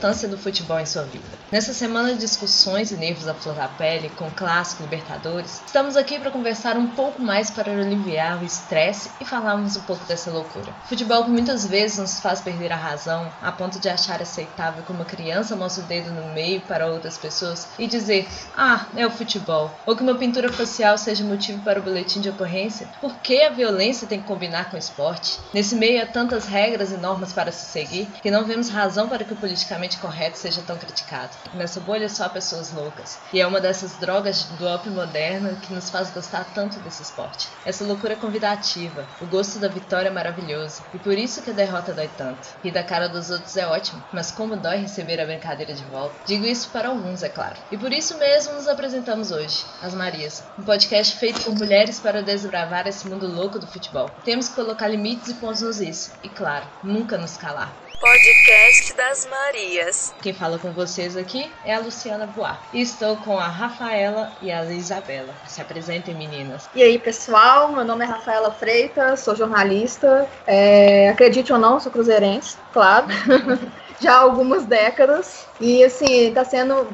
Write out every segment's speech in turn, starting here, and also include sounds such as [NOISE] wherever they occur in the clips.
importância do futebol em sua vida. Nessa semana de discussões e nervos à flor da pele, com o clássico Libertadores, estamos aqui para conversar um pouco mais para aliviar o estresse e falarmos um pouco dessa loucura. Futebol que muitas vezes nos faz perder a razão, a ponto de achar aceitável que uma criança mostre o dedo no meio para outras pessoas e dizer: Ah, é o futebol. Ou que uma pintura facial seja motivo para o boletim de ocorrência. Por que a violência tem que combinar com o esporte? Nesse meio há tantas regras e normas para se seguir que não vemos razão para que o politicamente correto seja tão criticado. Nessa bolha só há pessoas loucas. E é uma dessas drogas do ópio moderno que nos faz gostar tanto desse esporte. Essa loucura convidativa, o gosto da vitória é maravilhoso. E por isso que a derrota dói tanto. E da cara dos outros é ótimo, mas como dói receber a brincadeira de volta. Digo isso para alguns, é claro. E por isso mesmo nos apresentamos hoje, as Marias, um podcast feito por mulheres para desbravar esse mundo louco do futebol. Temos que colocar limites e pontos nos is. E claro, nunca nos calar. Podcast das Marias. Quem fala com vocês aqui é a Luciana Boar. E estou com a Rafaela e a Isabela. Se apresentem, meninas. E aí, pessoal, meu nome é Rafaela Freitas, sou jornalista. É, acredite ou não, sou cruzeirense, claro. [LAUGHS] Já há algumas décadas. E assim, está sendo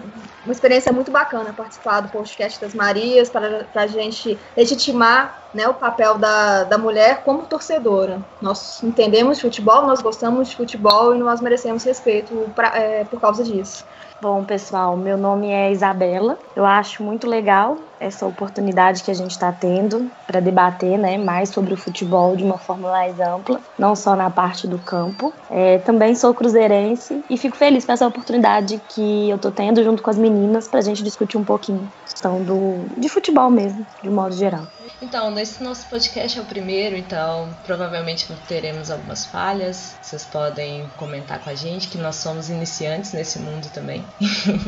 uma experiência muito bacana participar do podcast das Marias, para a gente legitimar né, o papel da, da mulher como torcedora. Nós entendemos de futebol, nós gostamos de futebol e nós merecemos respeito pra, é, por causa disso. Bom, pessoal, meu nome é Isabela. Eu acho muito legal essa oportunidade que a gente está tendo para debater né, mais sobre o futebol de uma forma mais ampla, não só na parte do campo. É, também sou cruzeirense e fico feliz com essa oportunidade que eu estou tendo junto com as meninas para a gente discutir um pouquinho questão do, de futebol mesmo, de um modo geral. Então, nesse nosso podcast é o primeiro, então provavelmente teremos algumas falhas. Vocês podem comentar com a gente que nós somos iniciantes nesse mundo também.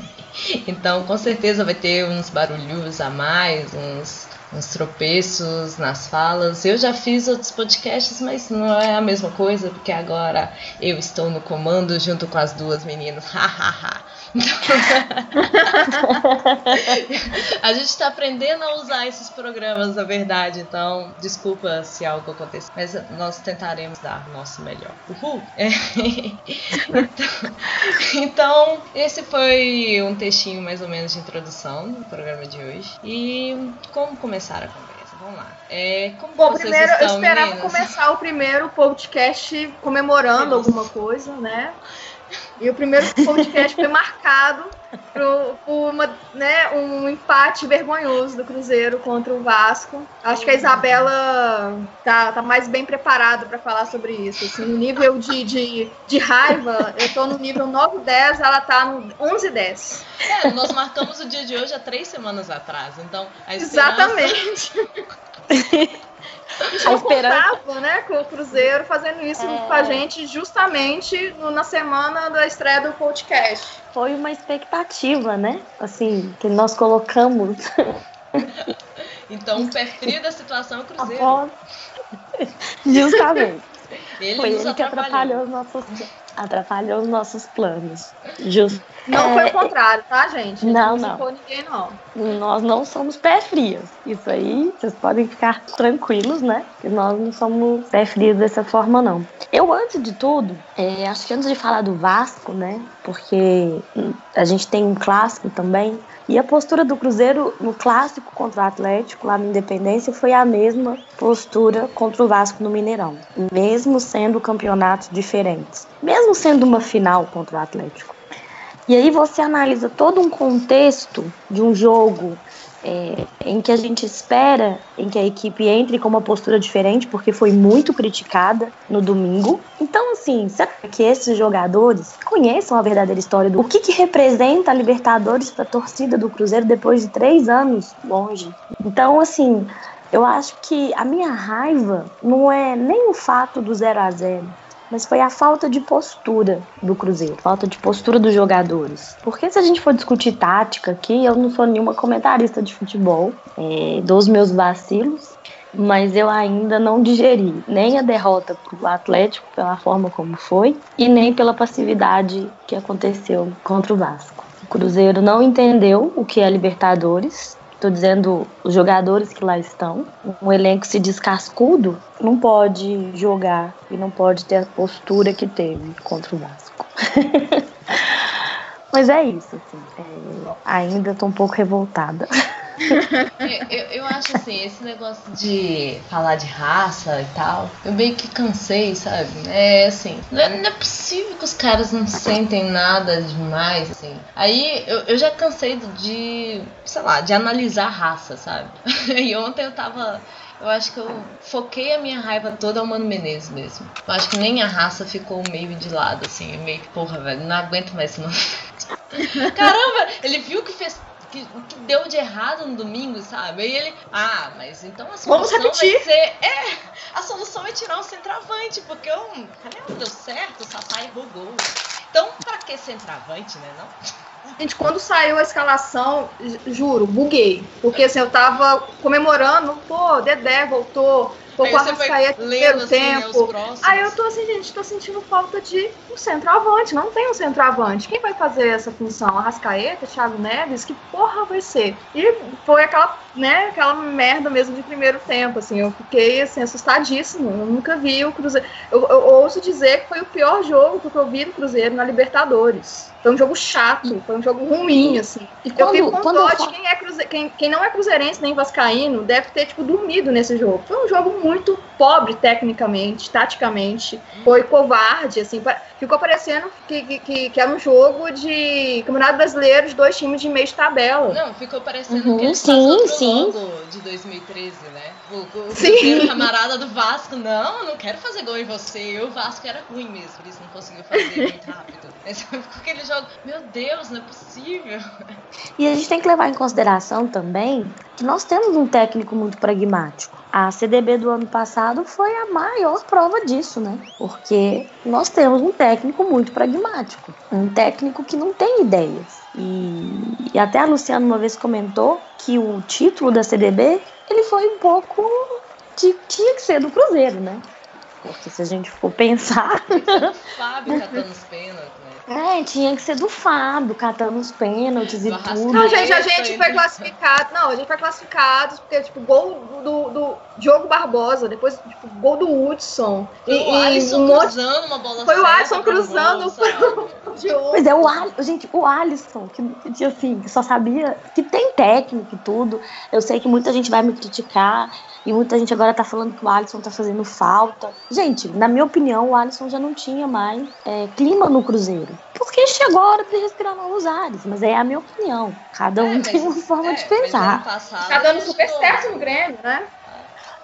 [LAUGHS] então, com certeza vai ter uns barulhos a mais, uns, uns tropeços nas falas. Eu já fiz outros podcasts, mas não é a mesma coisa, porque agora eu estou no comando junto com as duas meninas. Hahaha. [LAUGHS] a gente está aprendendo a usar esses programas, na verdade. Então, desculpa se algo acontecer, mas nós tentaremos dar o nosso melhor. Uhul! [LAUGHS] Então, então, esse foi um textinho mais ou menos de introdução do programa de hoje. E como começar a conversa? Vamos lá. É, como Bom, vocês primeiro estão, eu esperava meninas? começar o primeiro podcast comemorando alguma coisa, né? E o primeiro podcast foi marcado por, por uma, né, um empate vergonhoso do Cruzeiro contra o Vasco. Acho que a Isabela tá, tá mais bem preparada para falar sobre isso. Assim, no nível de, de, de raiva, eu tô no nível 9-10, ela tá no 11-10. É, nós marcamos o dia de hoje há três semanas atrás, então a esperança... Exatamente. [LAUGHS] A esperança, Contava, né, com o Cruzeiro fazendo isso É. com a gente justamente no- na semana da estreia do podcast. foi uma expectativa, né? Assim, que nós colocamos [LAUGHS] Então, frio da situação é o Cruzeiro. após. [LAUGHS] Justamente. Ele Foi ele que atrapalhou. atrapalhou os nossos, [LAUGHS] atrapalhou os nossos planos. Justo. Não É, foi o contrário, tá, gente? Não, não. não. ninguém, não. Nós não somos pé frios. Isso aí, vocês podem ficar tranquilos, né? Que nós não somos pé frios dessa forma, não. Eu, antes de tudo, é, acho que antes de falar do Vasco, né? Porque a gente tem um clássico também. E a postura do Cruzeiro no clássico contra o Atlético, lá na Independência, foi a mesma postura contra o Vasco no Mineirão. Mesmo sendo campeonatos diferentes. Mesmo sendo uma final contra o Atlético. E aí você analisa todo um contexto de um jogo é, em que a gente espera em que a equipe entre com uma postura diferente, porque foi muito criticada no domingo. Então, assim, será que esses jogadores conheçam a verdadeira história do o que, que representa a Libertadores para a torcida do Cruzeiro depois de três anos longe? Então, assim, eu acho que a minha raiva não é nem o fato do 0 a 0 mas foi a falta de postura do Cruzeiro, falta de postura dos jogadores. Porque se a gente for discutir tática aqui, eu não sou nenhuma comentarista de futebol, é, dou os meus vacilos, mas eu ainda não digeri nem a derrota pro Atlético pela forma como foi e nem pela passividade que aconteceu contra o Vasco. O Cruzeiro não entendeu o que é Libertadores. Estou dizendo os jogadores que lá estão. Um elenco se descascudo não pode jogar e não pode ter a postura que teve contra o Vasco. [LAUGHS] Mas é isso, assim. É, ainda tô um pouco revoltada. [LAUGHS] [LAUGHS] eu, eu, acho assim, esse negócio de falar de raça e tal, eu meio que cansei, sabe? É assim, não é, não é possível que os caras não sentem nada demais, assim. Aí eu, eu já cansei de, sei lá, de analisar raça, sabe? [LAUGHS] E ontem eu tava eu acho que eu foquei a minha raiva toda ao Mano Menezes mesmo. Eu acho que nem a raça ficou meio de lado, assim. Meio que, porra, velho, não aguento mais esse. [LAUGHS] Caramba, ele viu que fez que, que, deu de errado no domingo, sabe? Aí ele, ah, mas então a solução vai ser. É, a solução é tirar o centroavante, porque eu, não deu certo, o Sapai errou gol. Então, pra que centroavante, né? Não? Gente, quando saiu a escalação, juro, buguei. Porque assim, eu tava comemorando, pô, Dedé voltou, pô, com a Arrascaeta no primeiro assim, né, tempo. Né, aí eu tô assim, gente, tô sentindo falta de um centroavante. Não tem um centroavante. Quem vai fazer essa função? Arrascaeta, Thiago Neves? Que porra vai ser? E foi aquela, né, aquela merda mesmo de primeiro tempo, assim. Eu fiquei, assim, assustadíssimo. Eu nunca vi o Cruzeiro... Eu, eu ouço dizer que foi o pior jogo que eu vi do Cruzeiro na Libertadores. Foi um jogo chato, foi um jogo ruim, assim. E quando, eu fico com dó de quem, é cruze... quem, quem não é cruzeirense nem vascaíno deve ter, tipo, dormido nesse jogo. Foi um jogo muito muito pobre tecnicamente, taticamente. Foi covarde, assim. Ficou parecendo que, que, que era um jogo de Campeonato Brasileiro de dois times de meio de tabela. Não, ficou parecendo uhum, que ele sim, sim. de 2013, né? O, o, sim. o camarada do Vasco, não, não quero fazer gol em você. O Vasco era ruim mesmo, por isso não conseguiu fazer [LAUGHS] muito rápido. Mas ficou aquele jogo, meu Deus, não é possível. E a gente tem que levar em consideração também que nós temos um técnico muito pragmático. A CDB do ano passado foi a maior prova disso, né? Porque nós temos um técnico muito pragmático, um técnico que não tem ideias. E, e até a Luciana uma vez comentou que o título da CDB ele foi um pouco que tinha que ser do Cruzeiro, né? Porque se a gente for [LAUGHS] pensar. Fábio catando os pênaltis? É, tinha que ser do Fábio, catando os pênaltis e tudo. Não, gente, a gente foi classificado. Não, a gente foi classificado, porque, tipo, gol do, do Diogo Barbosa, depois, tipo, gol do Hudson. Foi e, o Alisson um cruzando uma bola Foi o Alisson cruzando o [LAUGHS] Diogo. Mas é o Alisson, gente, o Alisson, que, assim, só sabia que tem técnico e tudo. Eu sei que muita gente vai me criticar. E muita gente agora tá falando que o Alisson tá fazendo falta. Gente, na minha opinião, o Alisson já não tinha mais é, clima no Cruzeiro. Porque chegou a hora de respirar novos ares. Mas é a minha opinião. Cada um é, tem uma forma é, de pensar. Tá dando super certo no Grêmio, né?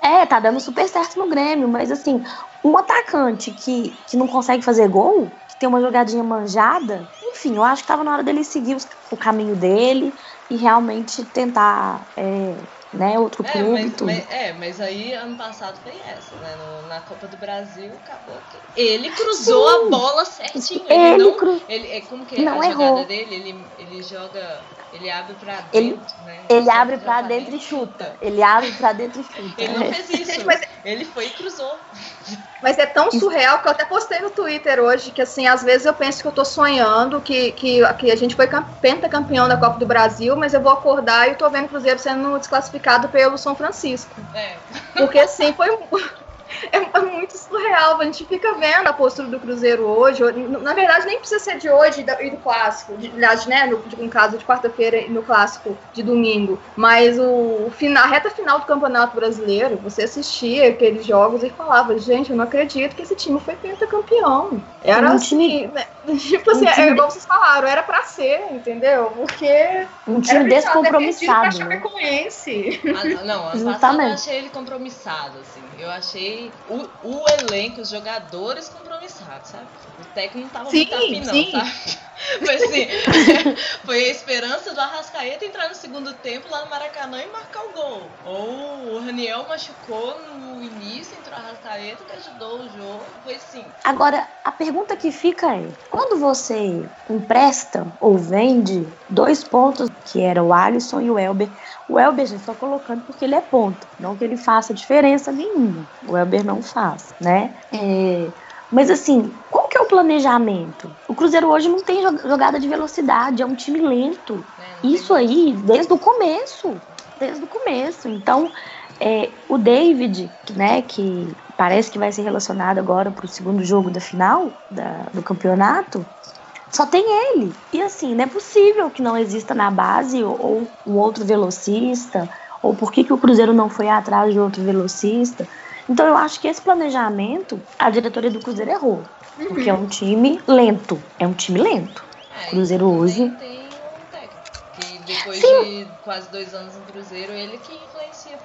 É, tá dando super certo no Grêmio, mas assim, um atacante que, que não consegue fazer gol, que tem uma jogadinha manjada, enfim, eu acho que tava na hora dele seguir o caminho dele e realmente tentar é, né? Outro é, clube mas, tudo. Mas, é, mas aí ano passado foi essa, né? No, na Copa do Brasil acabou que ele cruzou Sim. a bola certinho. Ele, ele não, cru... ele é como que é não a errou. jogada dele, ele, ele joga, ele abre para dentro, ele, né? Ele abre para dentro e chuta. Ele abre para dentro e chuta. Ele não fez isso. mas... Ele foi e cruzou. Mas é tão surreal que eu até postei no Twitter hoje que, assim, às vezes eu penso que eu tô sonhando, que, que, que a gente foi pentacampeão da Copa do Brasil, mas eu vou acordar e eu tô vendo o Cruzeiro sendo desclassificado pelo São Francisco. É. Porque, assim, foi é, é, muito surreal. A gente fica vendo a postura do Cruzeiro hoje. Na verdade, nem precisa ser de hoje e do clássico. De, aliás, né, no, no caso de quarta-feira e no clássico de domingo. Mas o, final, a reta final do Campeonato Brasileiro, você assistia aqueles jogos e falava: gente, eu não acredito que esse time foi pentacampeão. Era um assim, né, [LAUGHS] tipo assim, um time... é igual vocês falaram, era pra ser, entendeu? Porque. Um time descompromissado. Né? Ah, não, [LAUGHS] ano passado eu achei ele compromissado, assim. Eu achei o, o elenco, os jogadores compromissados, sabe? O técnico não tava sim, muito afim, não, sim. sabe? [LAUGHS] Assim, [LAUGHS] foi a esperança do Arrascaeta entrar no segundo tempo lá no Maracanã e marcar o gol. Ou o Raniel machucou no início, entrou o Arrascaeta que ajudou o jogo. Foi assim. Agora, a pergunta que fica é: quando você empresta ou vende dois pontos, que era o Alisson e o Elber, o Elber já está colocando porque ele é ponto, não que ele faça diferença nenhuma. O Elber não faz, né? É, mas assim, qual que é o planejamento? O Cruzeiro hoje não tem jogada de velocidade, é um time lento. É, Isso aí, desde o começo. Desde o começo. Então, é, o David, né, que parece que vai ser relacionado agora para o segundo jogo da final da, do campeonato, Só tem ele. E assim, não é possível que não exista na base ou um outro velocista, ou por que, que o Cruzeiro não foi atrás de outro velocista. Então eu acho que esse planejamento, a diretoria do Cruzeiro errou. Porque é um time lento. É um time lento. É, O Cruzeiro hoje. Tem um técnico. Que depois Sim. de quase dois anos no Cruzeiro, ele que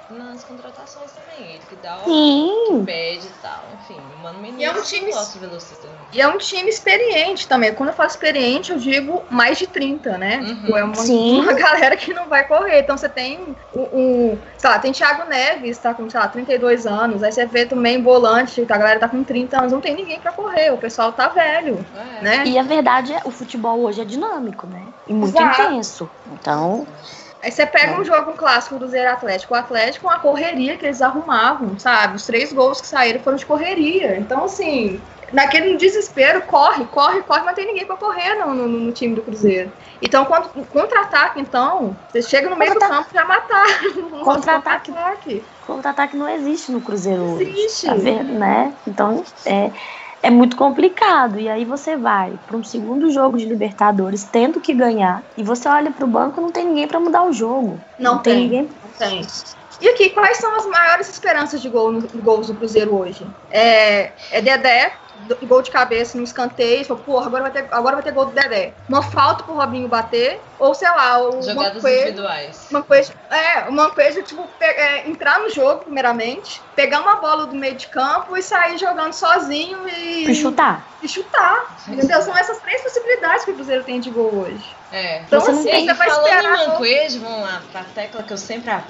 nas contratações também. Ele que dá o Sim. pede e tal. Enfim, o Mano Menezes E é um time- gosta não. E é um time experiente também. Quando eu falo experiente, eu digo mais de 30, né? Uhum. Tipo, é uma, Sim. uma [LAUGHS] galera que não vai correr. Então você tem o, o- sei lá, tem Thiago Neves, tá com, sei lá, 32 anos. Aí você vê também volante, tá, a galera tá com 30 anos. Não tem ninguém pra correr. O pessoal tá velho, É. né? E a verdade é, o futebol hoje é dinâmico, né? E muito Exato. intenso. Então, Aí você pega um jogo um clássico do Cruzeiro Atlético. O Atlético, uma correria que eles arrumavam, sabe? Os três gols que saíram foram de correria. Então, assim, naquele desespero, corre, corre, corre, mas não tem ninguém pra correr no, no- no time do Cruzeiro. Então, quando, contra-ataque, então, você chega no meio do campo já matar. Contra-ataque. [LAUGHS] Contra-ataque. contra-ataque não existe no Cruzeiro. Existe. Tá vendo, né? Então, é, é muito complicado. E aí você vai para um segundo jogo de Libertadores, tendo que ganhar, e você olha pro banco, não tem ninguém para mudar o jogo. Não tem tem. ninguém. Tem. E aqui, quais são as maiores esperanças de gol no, gols do Cruzeiro hoje? É, é Dedé, gol de cabeça no escanteio, fala, porra, agora vai, ter, agora vai ter gol do Dedé. Uma falta pro Robinho bater, ou sei lá, o Jogadas Mancoejo, individuais. É, o Mancoejo, tipo, pe- é, entrar no jogo, primeiramente, pegar uma bola do meio de campo e sair jogando sozinho e, E chutar. e chutar. Entendeu? São essas três possibilidades que o Cruzeiro tem de gol hoje. É. Então, Você não assim, tem- falando esperar. em gol. mancoejo, vamos lá, pra tecla que eu sempre a-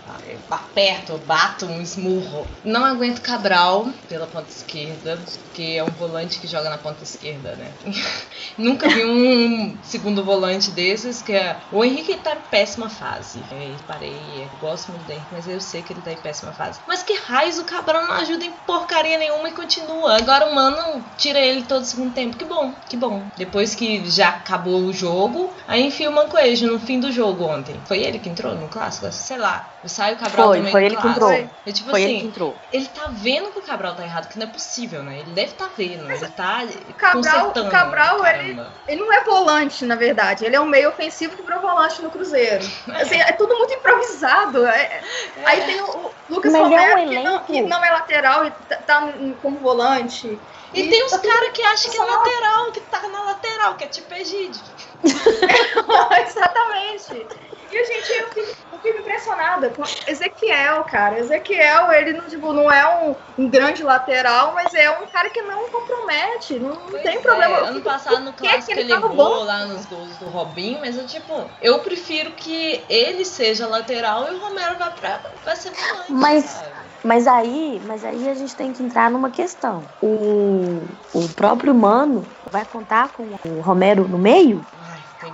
aperto, bato um esmurro. Não aguento Cabral pela ponta esquerda, que é um volante que joga na ponta esquerda, né? [LAUGHS] Nunca vi um segundo volante desses, que é. O Henrique tá em péssima fase. É, parei, é, gosto muito do Henrique, mas eu sei que ele tá em péssima fase. Mas que raios o Cabral não ajuda em porcaria nenhuma e continua. Agora o mano tira ele todo segundo tempo. Que bom, que bom. Depois que já acabou o jogo, aí enfia o Mancoejo no fim do jogo ontem. Foi ele que entrou no clássico? Sei lá. Sai o Cabral Foi, também foi ele que entrou. É tipo Foi assim, ele que entrou. ele tá vendo que o Cabral tá errado, que não é possível, né? Ele deve tá vendo, ele tá Cabral- consertando. o Cabral, ele-. Ele não é volante, na verdade. Ele é um meio ofensivo que virou volante no Cruzeiro. [LAUGHS] Assim, é tudo muito improvisado. É- Aí tem o, o Lucas Mas é um que, não, que não é lateral e tá, tá como volante. E tem uns tá caras que acham que é lateral, que tá na lateral, que é tipo Egídio. [LAUGHS] Exatamente. E a gente, eu fico, eu fico impressionada com Ezequiel, cara. Ezequiel, ele não, tipo, não é um, um grande lateral, mas é um cara que não compromete. Não, Pois tem é, problema. Ano fico, passado no que clássico ele ele errou banco? lá nos gols do Robinho, mas eu tipo, eu prefiro que ele seja lateral e o Romero vá pra vai ser volante. Mas- sabe? Mas aí, mas aí a gente tem que entrar numa questão. O, o próprio Mano vai contar com o Romero no meio?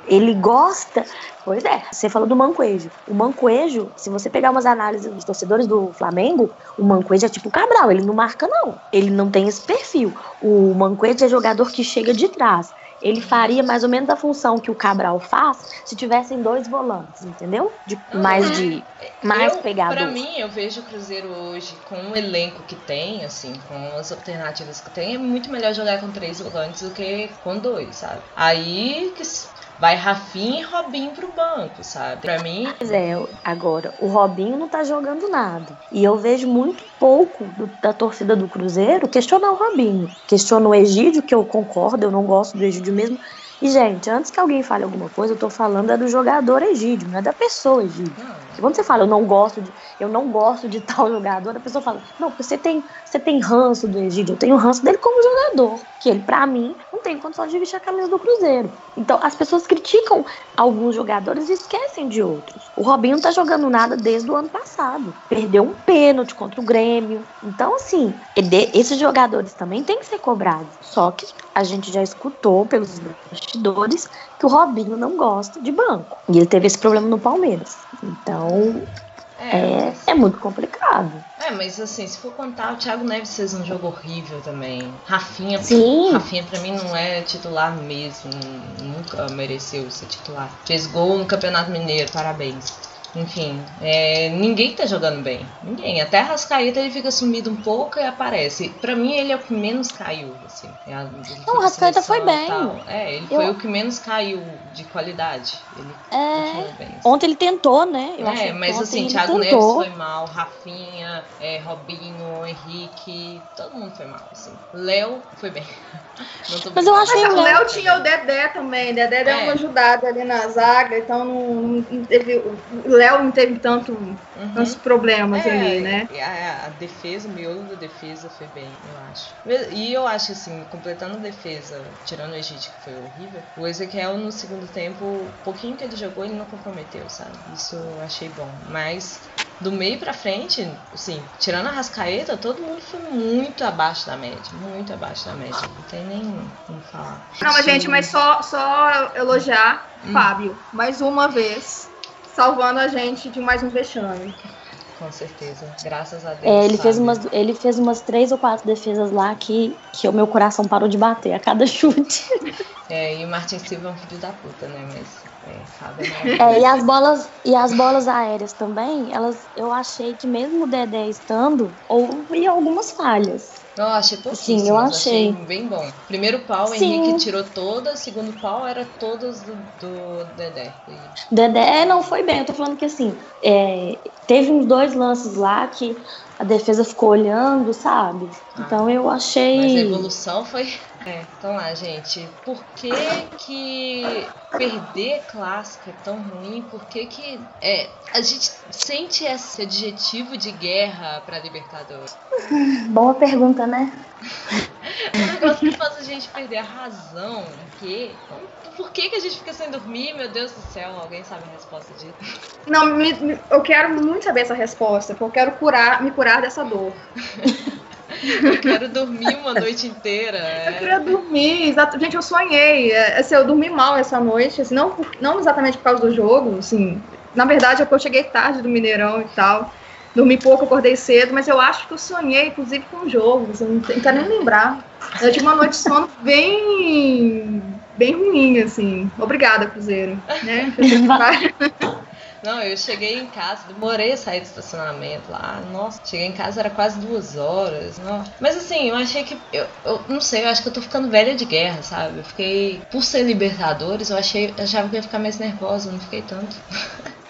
Ele gosta. Pois é, você falou do Mancoejo. O Mancoejo, se você pegar umas análises dos torcedores do Flamengo, o Mancoejo é tipo o Cabral, ele não marca, não. Ele não tem esse perfil. O Mancoejo é jogador que chega de trás. Ele faria mais ou menos a função que o Cabral faz se tivessem dois volantes, entendeu? De, mais de. Mais eu, pegador. Pra mim, eu vejo o Cruzeiro hoje com o elenco que tem, assim, com as alternativas que tem, é muito melhor jogar com três volantes do que com dois, sabe? Aí que vai Rafinha e Robinho pro banco, sabe? Pra mim, Pois é, agora, o Robinho não tá jogando nada. E eu vejo muito pouco do- da torcida do Cruzeiro questionar o Robinho. Questiona o Egídio, que eu concordo, eu não gosto do Egídio mesmo. E, gente, antes que alguém fale alguma coisa, eu tô falando é do jogador Egídio, não é da pessoa Egídio. não. Porque quando você fala, eu não gosto de, eu não gosto de [LAUGHS] tal jogador, a pessoa fala, não, porque você tem, você tem ranço do Egídio, eu tenho ranço dele como jogador, que ele, pra mim, não tem condição de vestir a camisa do Cruzeiro. Então, as pessoas criticam alguns jogadores e esquecem de outros. O Robinho não tá jogando nada desde o ano passado. Perdeu um pênalti contra o Grêmio. Então, assim, esses jogadores também têm que ser cobrados. Só que a gente já escutou pelos bastidores que o Robinho não gosta de banco. E ele teve esse problema no Palmeiras. Então, É, é, é muito complicado. É, mas assim, se for contar, o Thiago Neves fez um jogo horrível também. Rafinha, Sim. Rafinha pra mim não é titular mesmo, nunca mereceu ser titular. Fez gol no Campeonato Mineiro, parabéns. Enfim, é, ninguém tá jogando bem. Ninguém. Até Rascaeta ele fica sumido um pouco e aparece. Pra mim, ele é o que menos caiu, assim. Não, o Rascaeta foi bem. É, ele Eu... foi o que menos caiu de qualidade. Ele é... bem. Assim. Ontem ele tentou, né? Eu é, mas assim, Thiago Neves foi mal, Rafinha, é, Robinho, Henrique, todo mundo foi mal, assim. Léo foi bem. [LAUGHS] mas eu achei que o Léo tinha o Dedé também. Dedé deu é. uma ajudada ali na zaga, então não, não teve. O Léo não teve tanto, uhum. tantos problemas é, ali, né? A, a, defesa, o miolo da defesa foi bem, eu acho. E eu acho assim, completando a defesa, tirando o Egito, que foi horrível, o Ezequiel no segundo tempo, o pouquinho que ele jogou, ele não comprometeu, sabe? Isso eu achei bom. Mas do meio pra frente, assim, tirando a Rascaeta, todo mundo foi muito abaixo da média. Muito abaixo da média. Não tem nem como falar. Não, mas, gente, mas só, só elogiar hum. Fábio, mais uma vez, salvando a gente de mais um vexame. Com certeza, graças a Deus. É, ele, fez umas, ele fez umas três ou quatro defesas lá que, que o meu coração parou de bater a cada [LAUGHS] chute. É, e o Martin Silva é um filho da puta, né? Mas é, é, e as bolas e as bolas aéreas também, elas eu achei que mesmo o Dedé estando, houve algumas falhas. Eu achei Sim, eu achei. achei. bem bom. Primeiro pau, o Henrique tirou todas, segundo pau era todas do, do Dedé. Dedé não foi bem, eu tô falando que assim, é, teve uns dois lances lá que a defesa ficou olhando, sabe? Ah, então eu achei. Mas a evolução foi. É, então lá, gente. Por que que perder clássico é tão ruim? Por que que é, a gente sente esse adjetivo de guerra pra Libertadores? Boa pergunta, né? [LAUGHS] [LAUGHS] um negócio que faz a gente perder a razão. Que? Por que, que a gente fica sem dormir? Meu Deus do céu, alguém sabe a resposta disso? Não, me, me, eu quero muito saber essa resposta, porque eu quero curar, me curar dessa dor. [LAUGHS] Eu quero dormir uma noite inteira. É. Eu queria dormir, exato. Gente, eu sonhei. É, assim, eu dormi mal essa noite, assim, não, não exatamente por causa do jogo, assim. Na verdade, é porque eu cheguei tarde do Mineirão e tal. Dormi pouco, acordei cedo, mas eu acho que eu sonhei, inclusive, com o jogo. Assim, não, não quero nem lembrar. Eu tive uma noite de sono bem bem ruim, assim. Obrigada, Cruzeiro. Né? [LAUGHS] Não, eu cheguei em casa, demorei a sair do estacionamento lá. Nossa, cheguei em casa, era quase duas horas. Nossa. Mas assim, eu achei que. Eu, eu não sei, eu acho que eu tô ficando velha de guerra, sabe? Eu fiquei. Por ser Libertadores, eu achei, eu achava que ia ficar mais nervosa, não fiquei tanto. [LAUGHS]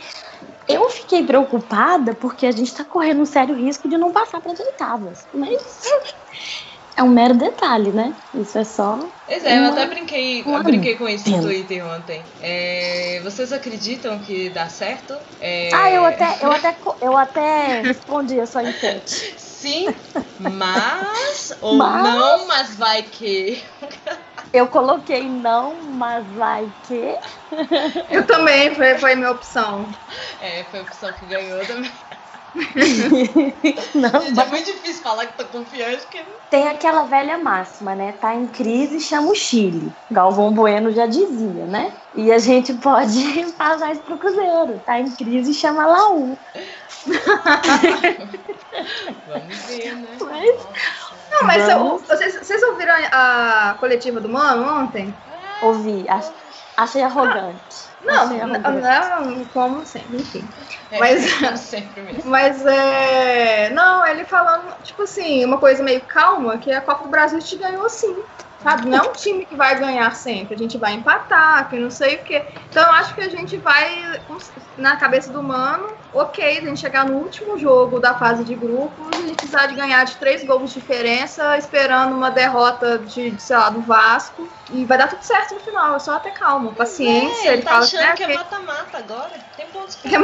Eu fiquei preocupada porque a gente tá correndo um sério risco de não passar para as oitavas. Mas é um mero detalhe, né? Isso é só. Pois é, uma, eu até brinquei, eu brinquei com isso no Twitter ontem. É, vocês acreditam que dá certo? É... Ah, eu até, eu [LAUGHS] até, eu até respondi a sua enquete. Sim, mas ou mas... não, mas vai que. [LAUGHS] Eu coloquei não, mas vai que. Eu também, foi, foi minha opção. É, foi a opção que ganhou também. [LAUGHS] não, Gente, é muito difícil falar que tô confiante. Que... Tem aquela velha máxima, né? Tá em crise, chama o Chile. Galvão Bueno já dizia, né? E a gente pode [LAUGHS] passar isso pro Cruzeiro. Tá em crise, chama Laú. [LAUGHS] Vamos ver, né? Mas... Não, mas eu, vocês, vocês ouviram a, a coletiva do Mano ontem? Ouvi. Achei arrogante. Não, não, não, como sempre, enfim. É, mas, [LAUGHS] sempre mesmo. Mas é. Não, ele falando, tipo assim, uma coisa meio calma, que a Copa do Brasil te ganhou sim. Sabe? Não é um time que vai ganhar sempre, a gente vai empatar, que não sei o quê. Então eu acho que a gente vai, na cabeça do mano, ok, a gente chegar no último jogo da fase de grupos, a gente precisar de ganhar de três gols de diferença, esperando uma derrota de, de sei lá, do Vasco. E vai dar tudo certo no final, é só ter calma, paciência. É, ele tá fala achando que é mata-mata agora. Tem pontos que é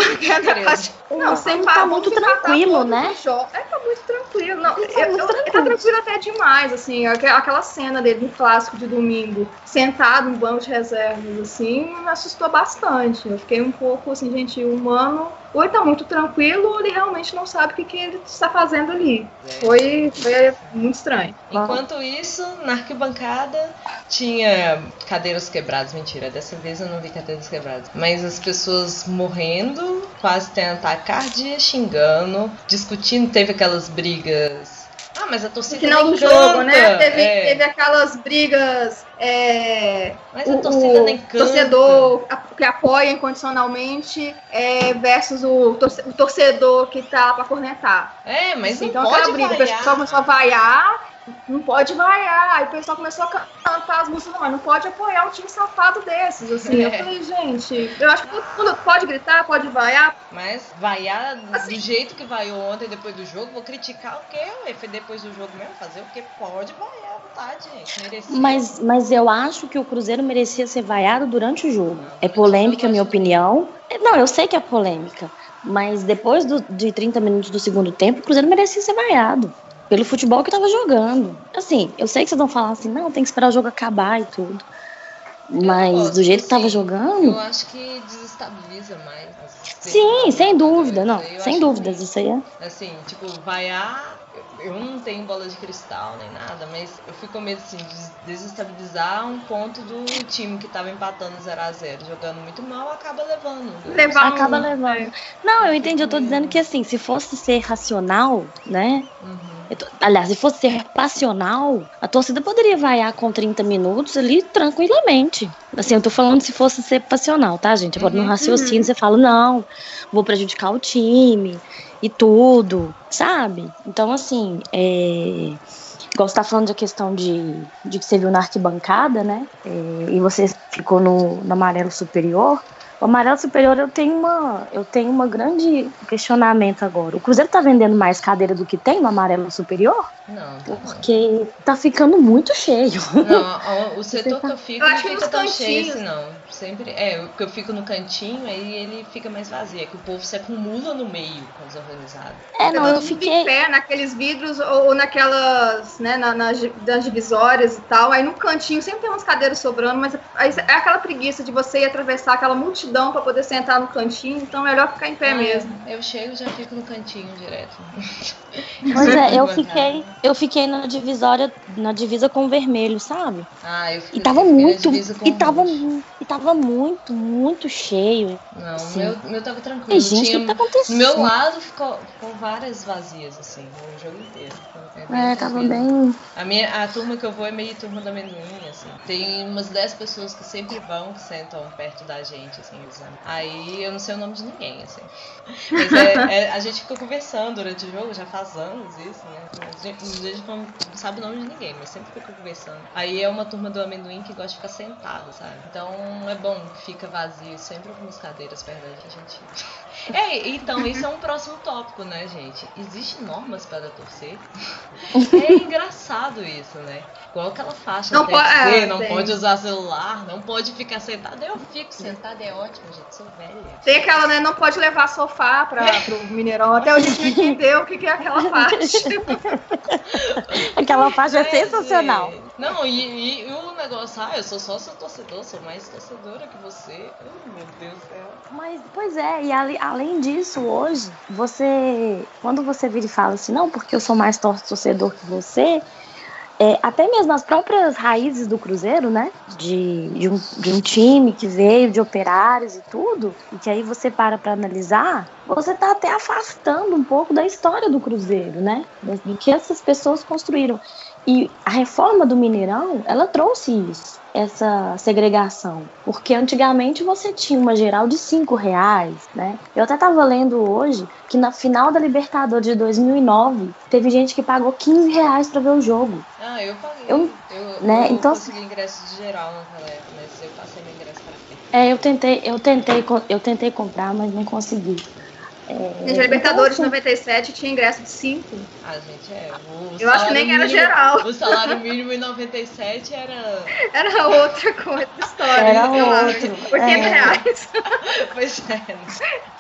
Não, sem tá muito tranquilo, né? É, tá muito tranquilo. Não, ele, tá eu, tranquilo. ele tá tranquilo até demais, assim. Aquela cena dele no clássico de domingo, sentado no banco de reservas, assim, me assustou bastante. Eu fiquei um pouco, assim, gente, humano ou ele tá muito tranquilo, ou ele realmente não sabe o que, que ele está fazendo ali. É. Foi, foi muito estranho. Enquanto isso, na arquibancada tinha cadeiras quebradas. Mentira, dessa vez eu não vi cadeiras quebradas. Mas as pessoas morrendo, quase tendo ataque cardíaco, xingando, discutindo, teve aquelas brigas mas a torcida no final do canta. jogo, né? Teve, é. teve aquelas brigas. é, Mas a o, torcida o nem canta. torcedor a- que apoia incondicionalmente é, versus o, torce- o torcedor que tá pra cornetar. É, mas Assim, não então pode aquela briga, o vaiar. pessoal começou a vaiar, não pode vaiar. Aí o pessoal começou a can- cantar as músicas, não, mas não pode apoiar um time safado desses. Assim. Eu É. falei, gente, eu acho que todo mundo pode gritar, pode vaiar. Mas vaiar Assim- do jeito que vaiou ontem depois do jogo, vou criticar o quê? Depois do jogo mesmo? Fazer o quê? Pode vaiar à vontade, gente. Merecia. Mas, mas eu acho que o Cruzeiro merecia ser vaiado durante o jogo. Não, É polêmica, jogo minha eu opinião. É, Não, eu sei que é polêmica. Mas depois do- de 30 minutos do segundo tempo, o Cruzeiro merecia ser vaiado. Pelo futebol que tava jogando. Assim, eu sei que vocês vão falar assim, não, tem que esperar o jogo acabar e tudo. Mas gosto, do jeito que tava assim, jogando. Eu acho que desestabiliza mais. Sim, sem entendeu? dúvida, não. Sem dúvidas, ruim. isso aí é. Assim, tipo, vaiar. Eu não tenho bola de cristal nem nada, mas eu fico com medo assim, de desestabilizar um ponto do time que tava empatando 0x0, jogando muito mal, acaba levando. Levar Acaba um- levando. Não, eu entendi, eu tô dizendo que assim, se fosse ser racional, né? Uhum. Aliás, se fosse ser passional, a torcida poderia vaiar com 30 minutos ali tranquilamente. Assim, eu tô falando se fosse ser passional, tá, gente? Agora no Uhum, raciocínio você fala, não, vou prejudicar o time e tudo, sabe? Então, assim, é. Igual você tá falando da questão de, de que você viu na arquibancada, né? É, e você ficou no, no amarelo superior. O amarelo superior eu tenho uma eu tenho uma grande questionamento agora. O Cruzeiro tá vendendo mais cadeira do que tem no amarelo superior? Não, tá. Porque tá ficando muito cheio. Não, o [LAUGHS] setor que eu fico Eu não acho que fica tão cheio cantinhos. assim, não. Sempre. É, porque eu fico no cantinho, aí ele fica mais vazio. É que o povo se acumula no meio quando desorganizado. É, não, eu mundo fiquei. em pé naqueles vidros ou, ou naquelas, né, na, nas, das divisórias e tal. Aí no cantinho sempre tem umas cadeiras sobrando, mas aí é aquela preguiça de você ir atravessar aquela multidão para poder sentar no cantinho, então é melhor ficar em pé Ah, mesmo. Eu chego e já fico no cantinho direto. Pois é, eu Bancada. fiquei, eu fiquei na divisória, na divisa com o vermelho, sabe? Ah, eu fico, E tava eu fiquei na muito, divisa com e tava, e tava muito, muito cheio. Não, o Sim. meu, meu tava E, tranquilo. gente, o Tinha, que tá acontecendo? do meu lado ficou, ficou várias vazias, assim, o jogo inteiro. Bem É, tava bem. A, minha, a turma que eu vou é meio turma da amendoim, assim. Tem umas 10 pessoas que sempre vão, que sentam perto da gente, assim, Aí eu não sei o nome de ninguém, assim. Mas é, é- a gente fica conversando durante o jogo, já faz anos isso, né? A gente, a gente não sabe o nome de ninguém, mas sempre fica conversando. Aí é uma turma do amendoim que gosta de ficar sentada, sabe? Então é bom que fica vazio, sempre algumas cadeiras perto da gente. [LAUGHS] É, então, isso é um próximo tópico, né, gente? Existem normas para torcer? [LAUGHS] É engraçado isso, né? Igual aquela faixa Não não pode, po- é, não tem. pode usar celular, não pode ficar sentado. Eu fico sentada, é ótimo, gente, sou velha. Tem aquela, né, não pode levar sofá para pro Mineirão. Até hoje a gente não [LAUGHS] entendeu o que, que é aquela parte. [LAUGHS] Aquela faixa é É, sensacional. Não, e, e- o negócio, ah, eu sou só seu torcedor, sou mais torcedora que você. Oh, meu Deus do céu. Mas, pois é, e ale- além disso, hoje, você. Quando você vira e fala assim, não, porque eu sou mais tor- torcedor que você, é, até mesmo as próprias raízes do Cruzeiro, né? De, de, um, de um time que veio de operários e tudo, e que aí você para pra analisar, você tá até afastando um pouco da história do Cruzeiro, né? Do que essas pessoas construíram. E a reforma do Mineirão, ela trouxe isso, essa segregação. Porque antigamente você tinha uma geral de cinco reais, né? Eu até tava lendo hoje que na final da Libertadores de 2009, teve gente que pagou 15 reais pra ver o jogo. Ah, eu paguei. Eu- eu, né, eu então- consegui ingresso de geral naquela época, mas eu passei meu ingresso frente. É, eu tentei, eu tentei, eu tentei comprar, mas não consegui. É, Gente, a Libertadores de então, 97 tinha ingresso de 5. Ah, gente, é. O Eu acho que nem era mínimo- geral. O salário mínimo em 97 era. [LAUGHS] Era outra coisa, história. Era eu acho. outro, 80 é. reais. [LAUGHS] Pois é. né?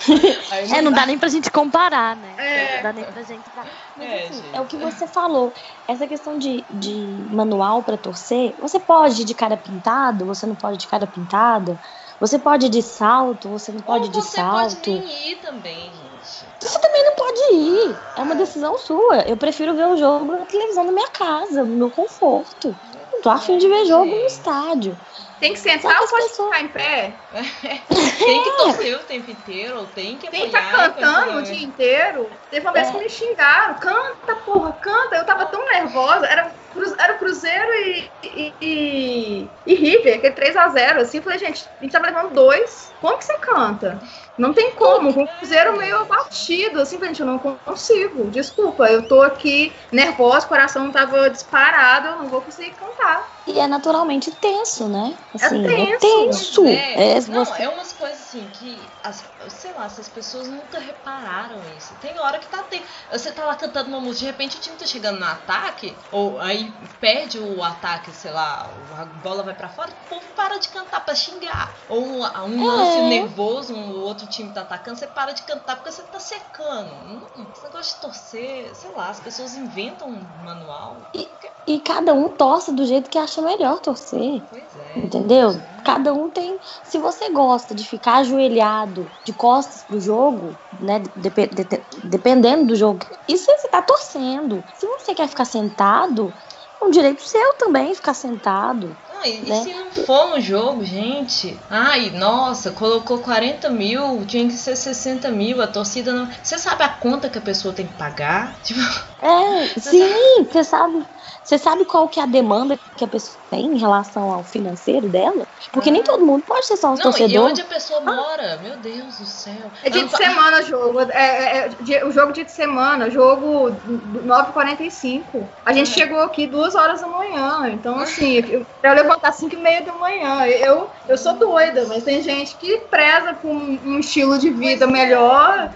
[LAUGHS] Aí É, não dá nem pra gente comparar, né? É. Não dá nem pra gente. Mas, É, assim, gente. é o que você falou. Essa questão de, de manual pra torcer, você pode ir de cara pintado, você não pode de cara pintada. Você pode ir de salto, você não pode Ou de você salto. pode nem ir também, gente. Você também não pode ir. É uma decisão sua. Eu prefiro ver o jogo na televisão da minha casa, no meu conforto. Não tô afim de ver jogo no estádio. Tem que sentar ou pode pessoas... ficar em pé? [LAUGHS] tem que torcer o tempo inteiro, ou tem que Tem que estar tá cantando o dia inteiro. Teve uma vez é. que me xingaram. Canta, porra, canta. Eu tava tão nervosa. Era, era o Cruzeiro e, e, e, e River, aquele 3x0. Assim, eu falei, gente, a gente tava levando dois. Como que você canta? Não tem como, com o Cruzeiro meio abatido, assim, gente, eu não consigo. Desculpa, eu tô aqui nervosa, o coração tava disparado, eu não vou conseguir cantar. E é naturalmente tenso, né? É assim, é tenso. É, tenso. É, é, não, você... é umas coisas assim que, as, sei lá, essas pessoas nunca repararam isso. Tem hora que tá tem, você tá lá cantando uma música, de repente o time tá chegando no ataque, ou aí perde o ataque, sei lá, a bola vai para fora, o povo para de cantar para xingar. Ou um, um lance é. nervoso, um outro time tá atacando, você para de cantar porque você tá secando. Hum, esse negócio de torcer, sei lá, as pessoas inventam um manual. E, e cada um torce do jeito que acha melhor torcer. Pois é. Entendeu? Cada um tem. Se você gosta de ficar ajoelhado de costas pro jogo, né? Dep de dependendo do jogo, isso você tá torcendo. Se você quer ficar sentado, é um direito seu também ficar sentado. Não, e, né? e se não for um jogo, gente? Ai, nossa, colocou 40 mil, tinha que ser 60 mil, a torcida não. Você sabe a conta que a pessoa tem que pagar? [LAUGHS] Tipo... É, sim, você sabe. Você sabe qual que é a demanda que a pessoa tem em relação ao financeiro dela? Porque ah. nem todo mundo pode ser só um torcedor. E onde a pessoa ah. mora? Meu Deus do céu. É dia de semana o jogo. É, é, é, o jogo dia de semana, jogo 9h45. A gente é. chegou aqui duas horas da manhã. Então, assim, pra eu levantar 5 e meia da manhã. Eu, eu sou doida, mas tem gente que preza por um estilo de vida pois é. melhor.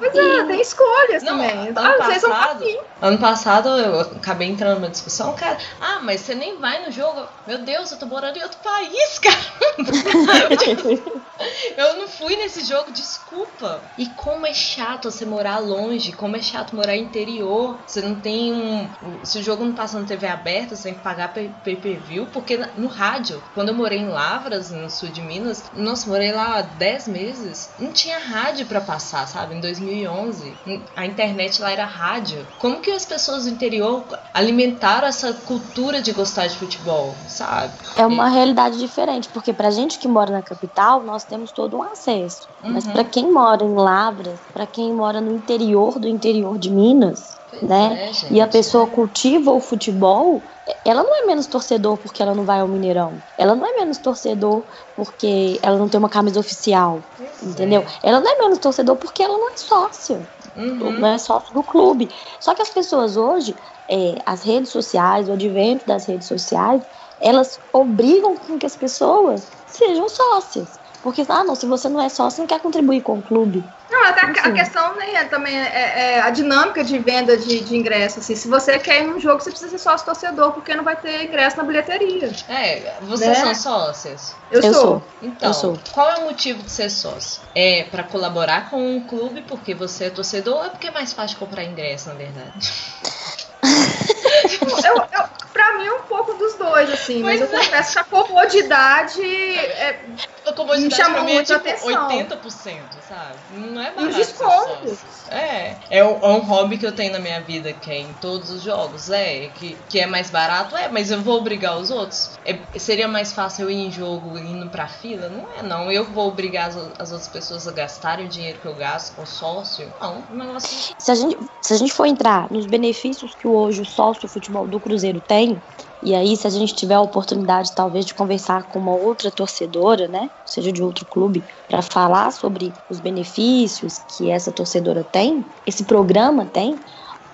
Pois é, tem escolhas não, também. Ano ah, passado, ano passado eu acabei entrando numa discussão, cara. Ah, mas você nem vai no jogo. Meu Deus, eu tô morando em outro país, [LAUGHS] cara. [LAUGHS] eu não fui nesse jogo, desculpa. E como é chato você morar longe, como é chato morar interior. Você não tem um. Se o jogo não passa na TV aberta, você tem que pagar pay per view, porque no rádio, quando eu morei em Lavras, no sul de Minas, nossa, morei lá 10 meses, não tinha rádio para passar, sabe? Em 2000 2011, a internet lá era rádio. Como que as pessoas do interior alimentaram essa cultura de gostar de futebol, sabe? É uma realidade diferente, porque pra gente que mora na capital, nós temos todo um acesso. Uhum. Mas para quem mora em Lavras, para quem mora no interior do interior de Minas, pois né? É, e a pessoa é. cultiva o futebol, ela não é menos torcedor porque ela não vai ao Mineirão. Ela não é menos torcedor porque ela não tem uma camisa oficial. entendeu? É. Ela não é menos torcedor porque ela não é sócia. Uhum. Não é sócio do clube. Só que as pessoas hoje, é, as redes sociais, o advento das redes sociais, elas obrigam com que as pessoas sejam sócias. Porque, ah, não, se você não é sócio, não quer contribuir com o clube. Não, até a, a questão né, é, também é, é, a dinâmica de venda de, de ingresso. Assim, se você quer ir num jogo, você precisa ser sócio torcedor, porque não vai ter ingresso na bilheteria. É, vocês né? são sócios? Eu, eu sou. sou. Então, eu sou. qual é o motivo de ser sócio? É para colaborar com o clube porque você é torcedor ou é porque é mais fácil comprar ingresso, na verdade? [LAUGHS] eu, eu, pra mim é um pouco dos dois, assim, mas eu é. confesso que a comodidade é, a comodidade me chamou muito é, tipo, atenção. 80%, sabe? Não é barato. descontos. É, é um, é um, hobby que eu tenho na minha vida, que é em todos os jogos, é, que, que é mais barato, é, mas eu vou obrigar os outros. É, seria mais fácil eu ir em jogo indo pra fila? Não é, não. Eu vou obrigar as, as outras pessoas a gastarem o dinheiro que eu gasto com sócio? Não, mas assim... Se a gente, se a gente for entrar nos benefícios que hoje o sócio futebol do Cruzeiro tem, e aí, se a gente tiver a oportunidade, talvez, de conversar com uma outra torcedora, né, seja de outro clube, para falar sobre os benefícios que essa torcedora tem, esse programa tem,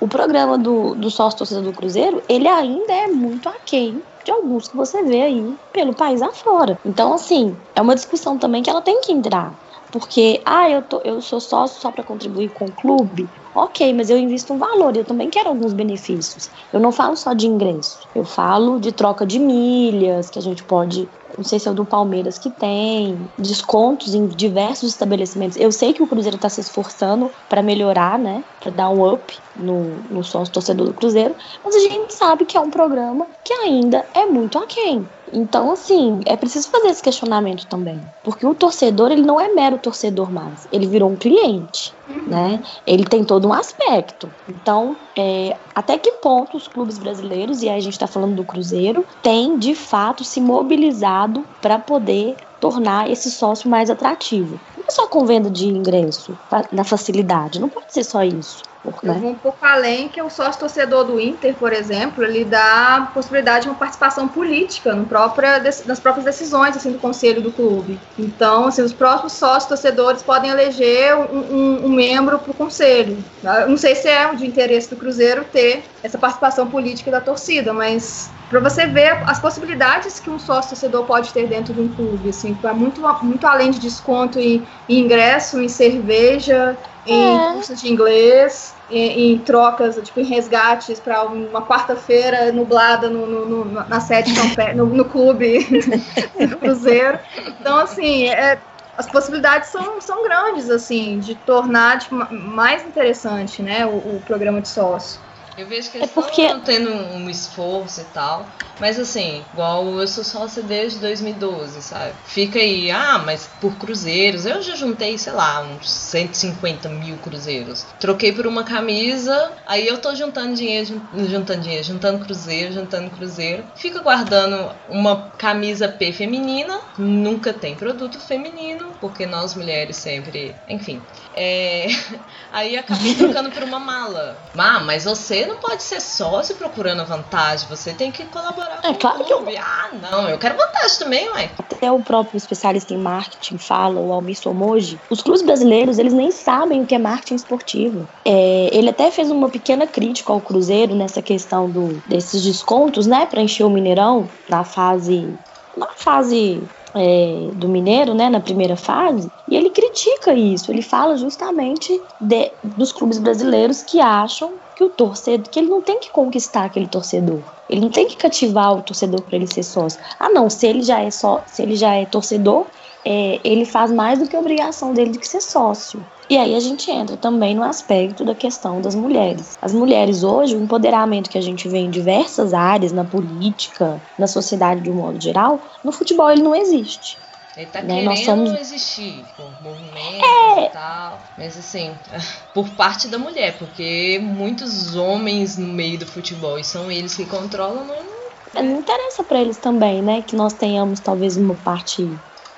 o programa do, do sócio torcedor do Cruzeiro, ele ainda é muito aquém de alguns que você vê aí pelo país afora. Então, assim, é uma discussão também que ela tem que entrar. Porque, ah, eu, tô, eu sou sócio só para contribuir com o clube. Ok, mas eu invisto um valor, eu também quero alguns benefícios. Eu não falo só de ingresso, eu falo de troca de milhas, que a gente pode não sei se é o do Palmeiras que tem, descontos em diversos estabelecimentos. Eu sei que o Cruzeiro está se esforçando para melhorar, né? Para dar um up no, no sócio torcedor do Cruzeiro, mas a gente sabe que é um programa que ainda é muito aquém. Então, assim, é preciso fazer esse questionamento também. Porque o torcedor, ele não é mero torcedor mais. Ele virou um cliente. Né? Ele tem todo um aspecto. Então, é, até que ponto os clubes brasileiros, e aí a gente está falando do Cruzeiro, tem de fato se mobilizado para poder tornar esse sócio mais atrativo. Não é só com venda de ingresso, na facilidade, não pode ser só isso. Eu vou um pouco além que o sócio torcedor do Inter, por exemplo, ele dá possibilidade de uma participação política no própria, nas próprias decisões assim, do conselho do clube. Então, assim, os próprios sócios torcedores podem eleger um, um, um membro para o conselho. Não sei se é de interesse do Cruzeiro ter essa participação política da torcida, mas para você ver as possibilidades que um sócio torcedor pode ter dentro de um clube, assim, é muito, muito além de desconto em, em ingresso, em cerveja, em é. cursos de inglês, em, trocas, tipo, em resgates para uma quarta-feira nublada no, no, no, na sede no, no clube [LAUGHS] do Cruzeiro. Então, assim, é, as possibilidades são, são grandes, assim, de tornar tipo, mais interessante, né, o, o programa de sócio. Eu vejo que eles é porque... estão tendo um esforço e tal. Mas assim, igual eu sou sócia desde 2012, sabe? Fica aí, ah, mas por cruzeiros. Eu já juntei, sei lá, uns 150 mil cruzeiros. Troquei por uma camisa, aí eu tô juntando dinheiro, juntando dinheiro, juntando cruzeiro, juntando cruzeiro. Fica guardando uma camisa P feminina. Nunca tem produto feminino, porque nós mulheres sempre. Enfim. É... [LAUGHS] Aí acabei trocando por uma mala. Ah, mas você não pode ser sócio procurando vantagem, você tem que colaborar é, com claro o clube. Que eu... Ah, não, eu quero vantagem também, ué. Até o próprio especialista em marketing fala, o Almir Somoji, os clubes brasileiros, eles nem sabem o que é marketing esportivo. É, ele até fez uma pequena crítica ao Cruzeiro nessa questão do, desses descontos, né, para encher o Mineirão na fase na fase é, do Mineiro, né, na primeira fase, e ele critica isso. Ele fala justamente de, dos clubes brasileiros que acham que o torcedor, que ele não tem que conquistar aquele torcedor. Ele não tem que cativar o torcedor para ele ser sócio. Ah, não, se ele já é só, se ele já é torcedor, é, ele faz mais do que a obrigação dele de ser sócio. E aí a gente entra também no aspecto da questão das mulheres. As mulheres hoje, o empoderamento que a gente vê em diversas áreas, na política, na sociedade de um modo geral, no futebol ele não existe. Ele tá né? querendo somos... existir, por movimentos é... e tal. Mas assim, [LAUGHS] por parte da mulher, porque muitos homens no meio do futebol e são eles que controlam, não, não interessa para eles também, né? Que nós tenhamos talvez uma parte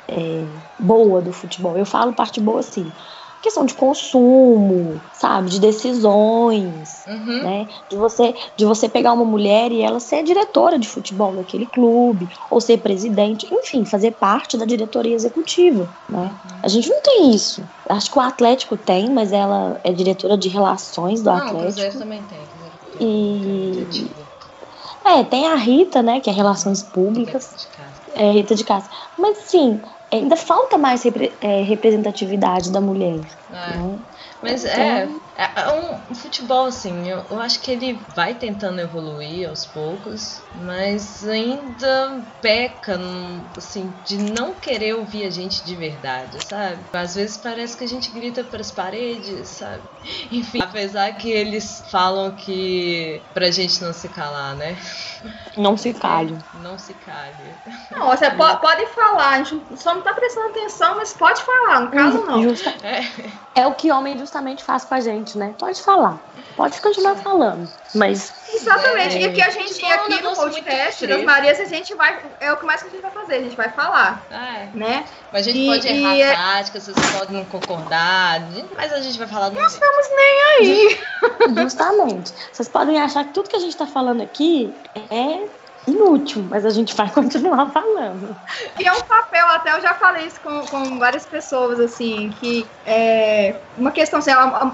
é, boa do futebol. Eu falo parte boa assim questão de consumo, sabe, de decisões, uhum. né, de você de você pegar uma mulher e ela ser diretora de futebol daquele clube ou ser presidente, enfim, fazer parte da diretoria executiva, né? Uhum. A gente não tem isso. Acho que o Atlético tem, mas ela é diretora de relações do não, Atlético. O também tem. E é, tem a Rita, né, que é relações públicas. É, Rita de Casa. Mas sim, ainda falta mais repre é, representatividade da mulher. É. Né? Mas então... é, é, é um, futebol, assim, eu, eu, acho que ele vai tentando evoluir aos poucos, mas ainda peca, assim, de não querer ouvir a gente de verdade, sabe? Às vezes parece que a gente grita para as paredes, sabe? [LAUGHS] Enfim, apesar que eles falam que pra gente não se calar, né? Não se cale. [LAUGHS] Não se cale. Não, você pode, pode falar, a gente só não tá prestando atenção, mas pode falar, no caso não. Justa... É. é o que homem justamente faz com a gente, né? Pode falar. Pode continuar falando. Mas. Exatamente. É... E aqui a gente, aqui no podcast das Marias, a gente vai. É o que mais que a gente vai fazer, a gente vai falar. É. Né? Mas a gente e, pode errar e... É táticas, vocês podem não concordar, mas a gente vai falar do. Não estamos nem aí. Justamente. Vocês podem achar que tudo que a gente está falando aqui é inútil, mas a gente vai [LAUGHS] continuar falando. E é um papel, até eu já falei isso com, com várias pessoas, assim, que é uma questão, assim,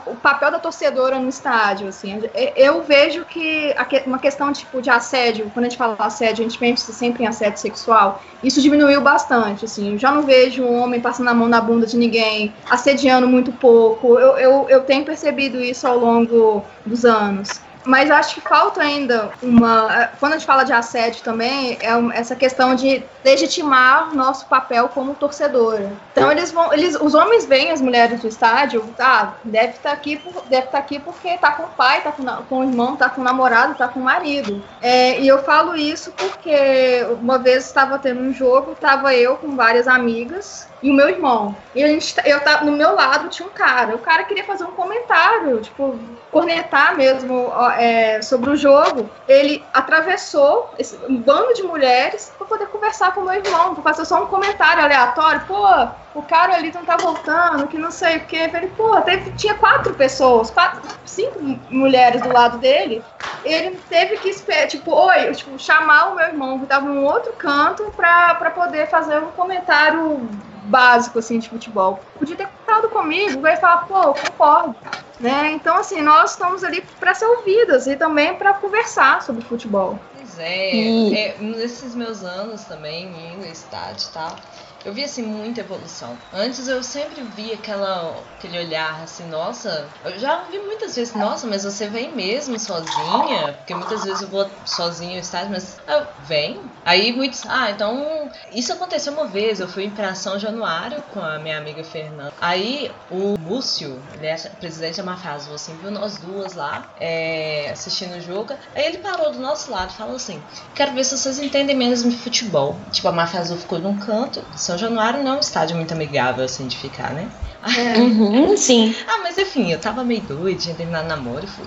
o papel da torcedora no estádio, assim, eu vejo que uma questão, tipo, de assédio, quando a gente fala assédio, a gente pensa sempre em assédio sexual, isso diminuiu bastante, assim, eu já não vejo um homem passando a mão na bunda de ninguém, assediando muito pouco, eu, eu, eu tenho percebido isso ao longo dos anos. Mas acho que falta ainda uma. Quando a gente fala de assédio também, é essa questão de legitimar nosso papel como torcedora. Então eles vão. Eles, os homens veem as mulheres do estádio, tá? Deve estar tá aqui, deve estar tá aqui porque tá com o pai, tá com, com o irmão, tá com o namorado, tá com o marido. É, e eu falo isso porque uma vez estava tendo um jogo, estava eu com várias amigas e o meu irmão. E a gente, eu tava, no meu lado tinha um cara. O cara queria fazer um comentário, tipo, cornetar mesmo é, sobre o jogo. Ele atravessou esse, um bando de mulheres para poder conversar com o meu irmão, para fazer só um comentário aleatório. Pô, o cara ali não tá voltando, que não sei o quê. Ele, pô, teve, tinha quatro pessoas, quatro, cinco mulheres do lado dele. Ele teve que esperar, tipo, oi, tipo, chamar o meu irmão que tava em um outro canto para poder fazer um comentário básico assim de futebol. Podia ter contado comigo, vai falar, pô, concordo. Né? Então, assim, nós estamos ali para ser ouvidas e também para conversar sobre futebol. Pois é, e... é, nesses meus anos também, indo estádio e tal, eu vi assim muita evolução. Antes eu sempre vi aquela, aquele olhar assim, nossa, eu já vi muitas vezes, nossa, mas você vem mesmo sozinha? Porque muitas vezes eu vou sozinha ao estádio, mas eu, vem. Aí muitos, ah, então isso aconteceu uma vez, eu fui em São Januário com a minha amiga Fernanda. Aí o Múcio, ele é presidente da Mafaz, assim, viu nós duas lá é, assistindo o jogo. Aí ele parou do nosso lado e falou assim: Quero ver se vocês entendem mesmo de futebol. Tipo, a Mafaz ficou num canto, São são Januário não é um estádio muito amigável assim de ficar, né? É. Uhum, sim. ah, mas enfim, eu tava meio doida, tinha terminado namoro e fui.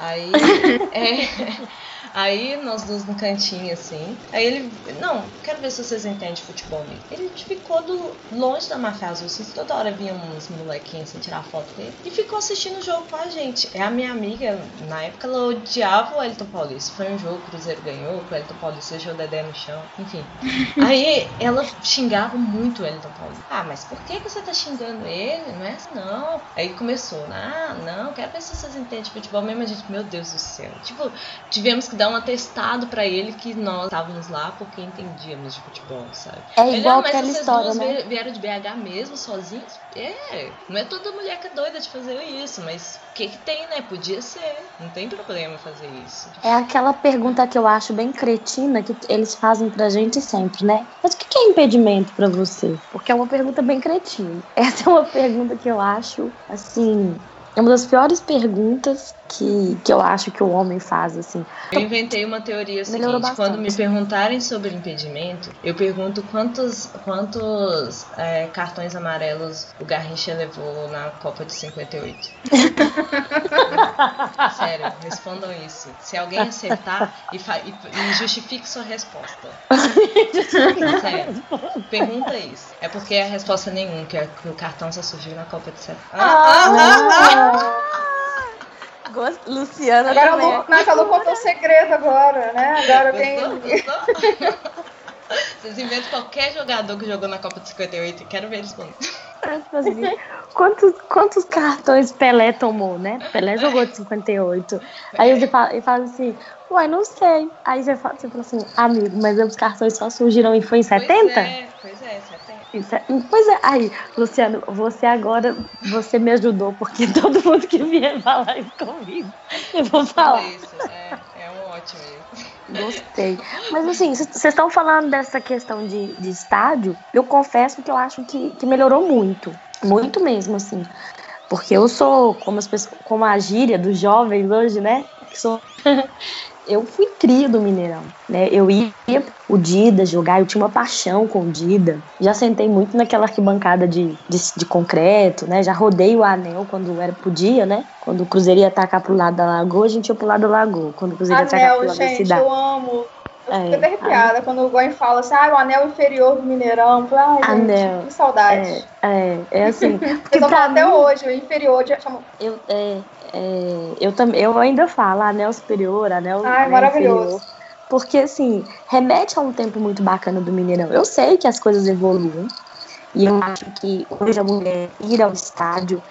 Aí. [LAUGHS] é, Aí nós dois no cantinho assim. Aí ele, não, quero ver se vocês entendem de futebol mesmo. Ele ficou do, longe da Mafaz, assim, toda hora vinha uns molequinhos assim, tirar foto com ele. E ficou assistindo o jogo com a gente. É a minha amiga, na época ela odiava o Elton Paulista. Foi um jogo, o Cruzeiro ganhou, o Elton Paulista deixou o Dedé no chão, enfim. [LAUGHS] Aí ela xingava muito o Elton Paulista. Ah, mas por que, que você tá xingando ele? Não é assim, não. Aí começou, ah, não, quero ver se vocês entendem de futebol mesmo. A gente, meu Deus do céu. Tipo, tivemos que dar um atestado para ele que nós estávamos lá porque entendíamos de futebol, sabe? É igual ele, ah, aquela história, né? vieram de BH mesmo, sozinhos? É, não é toda mulher que é doida de fazer isso, mas o que que tem, né? Podia ser, não tem problema fazer isso. É aquela pergunta que eu acho bem cretina que eles fazem pra gente sempre, né? Mas o que é impedimento para você? Porque é uma pergunta bem cretina. [LAUGHS] Essa é uma pergunta que eu acho, assim, é uma das piores perguntas que, que eu acho que o homem faz, assim. Eu inventei uma teoria seguinte, quando me perguntarem sobre impedimento, eu pergunto quantos, quantos é, cartões amarelos o Garrincha levou na Copa de 58. [LAUGHS] Sério, respondam isso. Se alguém acertar e, e, e justifique sua resposta. [LAUGHS] Sério, pergunta isso. É porque a resposta nenhuma, que, é, que o cartão só surgiu na Copa de 58. Ah, ah, ah, ah, Gost... Luciana agora também. Lu... Nossa, a Lu contou o segredo agora, né? Agora tem. Vocês inventam qualquer jogador que jogou na Copa de 58 quero ver eles falando. [LAUGHS] quantos, quantos cartões Pelé tomou, né? Pelé jogou de 58. Aí ele fala, ele fala assim, uai, não sei. Aí você fala, você fala assim, amigo, mas os cartões só surgiram e foi em 70? Pois é, pois é, 70. É, pois é, aí, Luciano, você agora, você me ajudou, porque [LAUGHS] todo mundo que vier falar isso comigo, eu vou falar. Isso, é, é um ótimo isso. Gostei. Mas assim, vocês estão falando dessa questão de, de estádio, eu confesso que eu acho que, que melhorou muito. Muito mesmo, assim. Porque eu sou, como, as pessoas, como a gíria dos jovens hoje, né? Que sou [LAUGHS] eu fui cria do Mineirão, né? Eu ia o Dida jogar, eu tinha uma paixão com o Dida. Já sentei muito naquela arquibancada de, de, de concreto, né? Já rodei o anel quando era podia, né? Quando o Cruzeiro ia atacar pro lado da lagoa, a gente ia pro lado da lagoa. Quando o Cruzeiro anel, ia atacar pro lado gente, da cidade. eu amo. Eu fico até arrepiada quando o Goin fala assim, ah, o anel inferior do Mineirão. Ai, anel, gente, que saudade. É, é, é assim. [LAUGHS] Porque eu até mim, hoje, o inferior de, eu, é, é, eu, eu ainda falo anel superior, anel, Ai, anel maravilhoso. inferior. Porque, assim, remete a um tempo muito bacana do Mineirão. Eu sei que as coisas evoluem. E eu acho que hoje a mulher ir ao estádio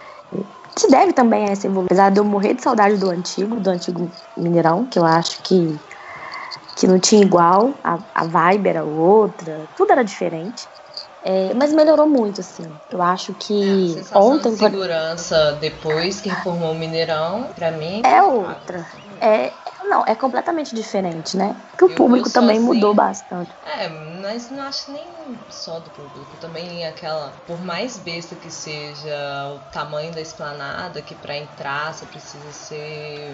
se deve também a essa evolução. Apesar de eu morrer de saudade do antigo, do antigo Mineirão, que eu acho que, que não tinha igual, a, a vibe era outra, tudo era diferente. É, mas melhorou muito, assim. Eu acho que É, a ontem. de segurança depois que reformou o Mineirão, pra mim. É outra. É, não, é completamente diferente, né? Porque o Eu público também sozinha. mudou bastante. É, mas não acho nem só do público. Também aquela, por mais besta que seja o tamanho da esplanada, que pra entrar você precisa ser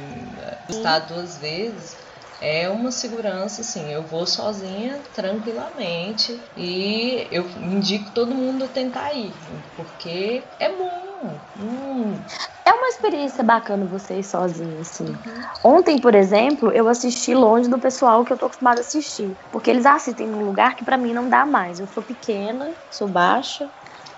estado duas vezes. É uma segurança, assim, eu vou sozinha tranquilamente e eu indico todo mundo a tentar ir, porque é bom. Hum, É uma experiência bacana você ir sozinho, assim. Ontem, por exemplo, eu assisti longe do pessoal que eu tô acostumada a assistir. Porque eles assistem num lugar que pra mim não dá mais. Eu sou pequena, sou baixa.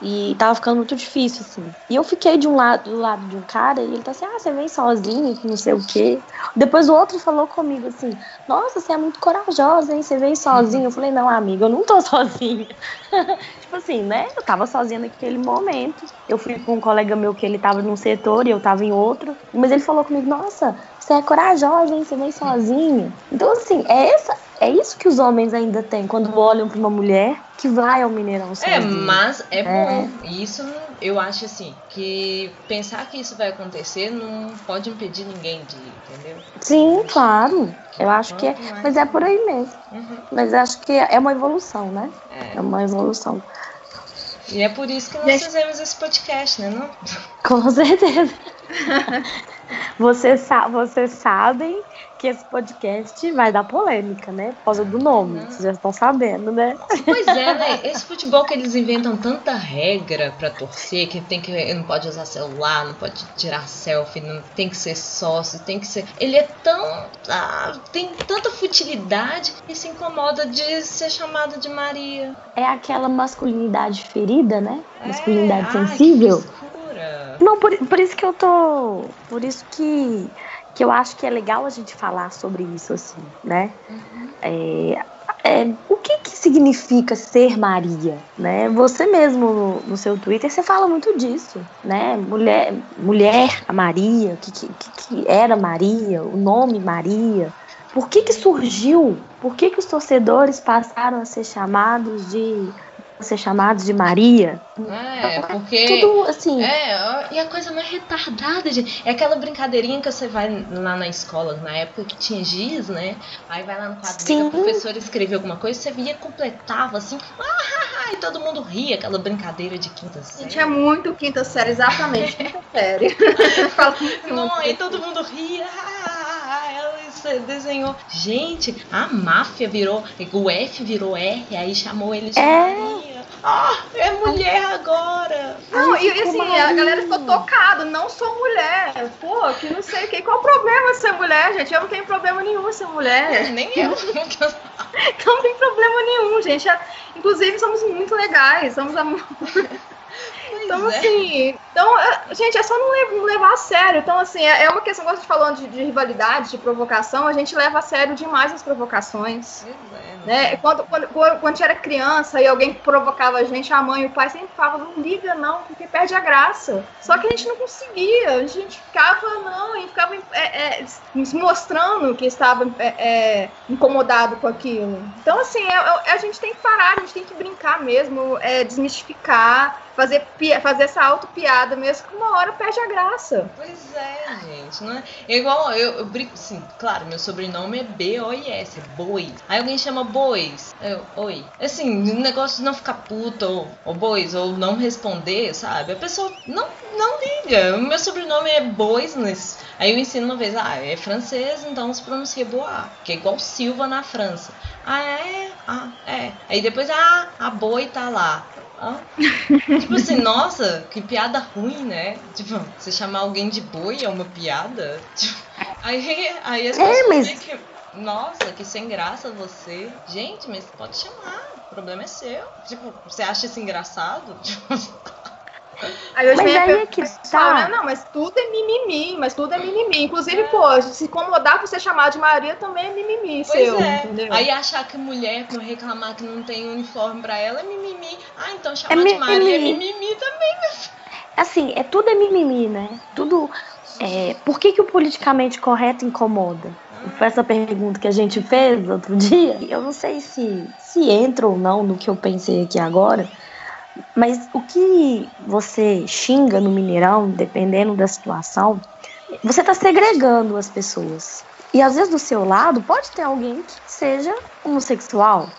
E tava ficando muito difícil, assim. E eu fiquei de um lado, do lado de um cara e ele tá assim, ah, você vem sozinho, não sei o quê. Depois o outro falou comigo assim, nossa, você é muito corajosa, hein? Você veio sozinho. Eu falei, não, amiga, eu não tô [LAUGHS] sozinha. [LAUGHS] tipo assim, né? Eu tava sozinha naquele momento. Eu fui com um colega meu que ele tava num setor e eu tava em outro. Mas ele falou comigo, nossa, você é corajosa, hein? Você vem sozinha. Então, assim, é, essa, é isso que os homens ainda têm quando olham pra uma mulher que vai ao Mineirão É, sozinha. mas é bom. Isso eu acho assim, que pensar que isso vai acontecer não pode impedir ninguém de ir, entendeu? Sim, claro. Eu acho que é. Mais- Mas é por aí mesmo. Uhum, Mas acho que é uma evolução, né? é. É uma evolução. E é por isso que nós fizemos esse podcast, né? Não? Com certeza. [LAUGHS] Vocês, sa vocês sabem que esse podcast vai dar polêmica, né? Por causa do nome. Uhum. Vocês já estão sabendo, né? Pois é, né? [LAUGHS] Esse futebol que eles inventam tanta regra pra torcer, que tem que não pode usar celular, não pode tirar selfie, não tem que ser sócio, tem que ser. Ele é tão. ah, tem tanta futilidade e se incomoda de ser chamado de Maria. É aquela masculinidade ferida, né? Masculinidade É, ai, sensível. Que Não, por, por isso que eu tô. Por isso que, que eu acho que é legal a gente falar sobre isso, assim, né? É, é, o que, que significa ser Maria, né? Você mesmo no, no seu Twitter você fala muito disso, né? Mulher, mulher a Maria, o que, que, que era Maria, o nome Maria. Por que que surgiu? Por que que os torcedores passaram a ser chamados de ser chamados de Maria? É, porque. Tudo assim. É, e a coisa mais retardada, gente, é aquela brincadeirinha que você vai lá na escola, na época que tinha giz, né? Aí vai lá no quadrinho, Sim. a professora escrevia alguma coisa, você via, completava assim, ah, e todo mundo ria, aquela brincadeira de quinta série. Gente, é muito quinta série, exatamente, quinta série. [LAUGHS] [LAUGHS] Não, aí todo mundo ria. ah, desenhou. Gente, a máfia virou. O F virou R, aí chamou ele de É. Maria. Ah, é mulher agora. Não, e, assim, a galera ficou tocada, não sou mulher. Pô, que não sei o que. Qual o problema de ser mulher, gente? Eu não tenho problema nenhum ser mulher. Nem eu. [LAUGHS] [LAUGHS] Não tem problema nenhum, gente. É- Inclusive, somos muito legais. Somos am- [LAUGHS] Então, é. assim, então, é, gente, é só não le- não levar a sério. Então, assim, é é uma questão, gosto de falando de, de rivalidade, de provocação, a gente leva a sério demais as provocações. É, não Né? Quando, quando, quando a gente era criança e alguém provocava a gente, a mãe e o pai sempre falavam, não liga não, porque perde a graça. Só que a gente não conseguia, a gente ficava, não, a gente ficava é, é, mostrando que estava é, é, incomodado com aquilo. Então, assim, é- é- a gente tem que parar, a gente tem que brincar mesmo, é, desmistificar, fazer, fazer essa auto-piada mesmo, que uma hora perde a graça. Pois é, gente, não é? É igual eu, eu brinco, assim, claro, meu sobrenome é B-O-I-S, é Boi. Aí alguém chama Bois, eu, oi. Assim, o negócio de não ficar puto, ou, ou Bois, ou não responder, sabe? A pessoa não, não liga. Meu sobrenome é Bois, mas aí eu ensino uma vez, ah, é francês, então se pronuncia Bois, que é igual Silva na França. Ah, é? Ah, é. Aí depois, ah, a Boi tá lá. Ah. [LAUGHS] Tipo assim, nossa, que piada ruim, né? Tipo, você chamar alguém de boi é uma piada? Tipo, aí, aí as É, pessoas mas- veem que, nossa, que sem graça você. Gente, mas pode chamar, o problema é seu. Tipo, você acha isso engraçado? [LAUGHS] Tipo, Aí hoje Mas vem a aí é que tá. não, mas tudo é mimimi, mas tudo é mimimi. Inclusive, pô, se incomodar por ser chamado de Maria também é mimimi Pois seu, é. entendeu? Aí achar que mulher, que reclamar que não tem uniforme pra ela é mimimi. Ah, então chamar É de mimimi. Maria é mimimi também. Assim, é tudo é mimimi, né? Tudo. É, por que, que o politicamente correto incomoda? Foi essa pergunta que a gente fez outro dia. Eu não sei se, se entra ou não no que eu pensei aqui agora, Mas o que você xinga no Mineirão, dependendo da situação, você está segregando as pessoas. E às vezes do seu lado pode ter alguém que seja homossexual.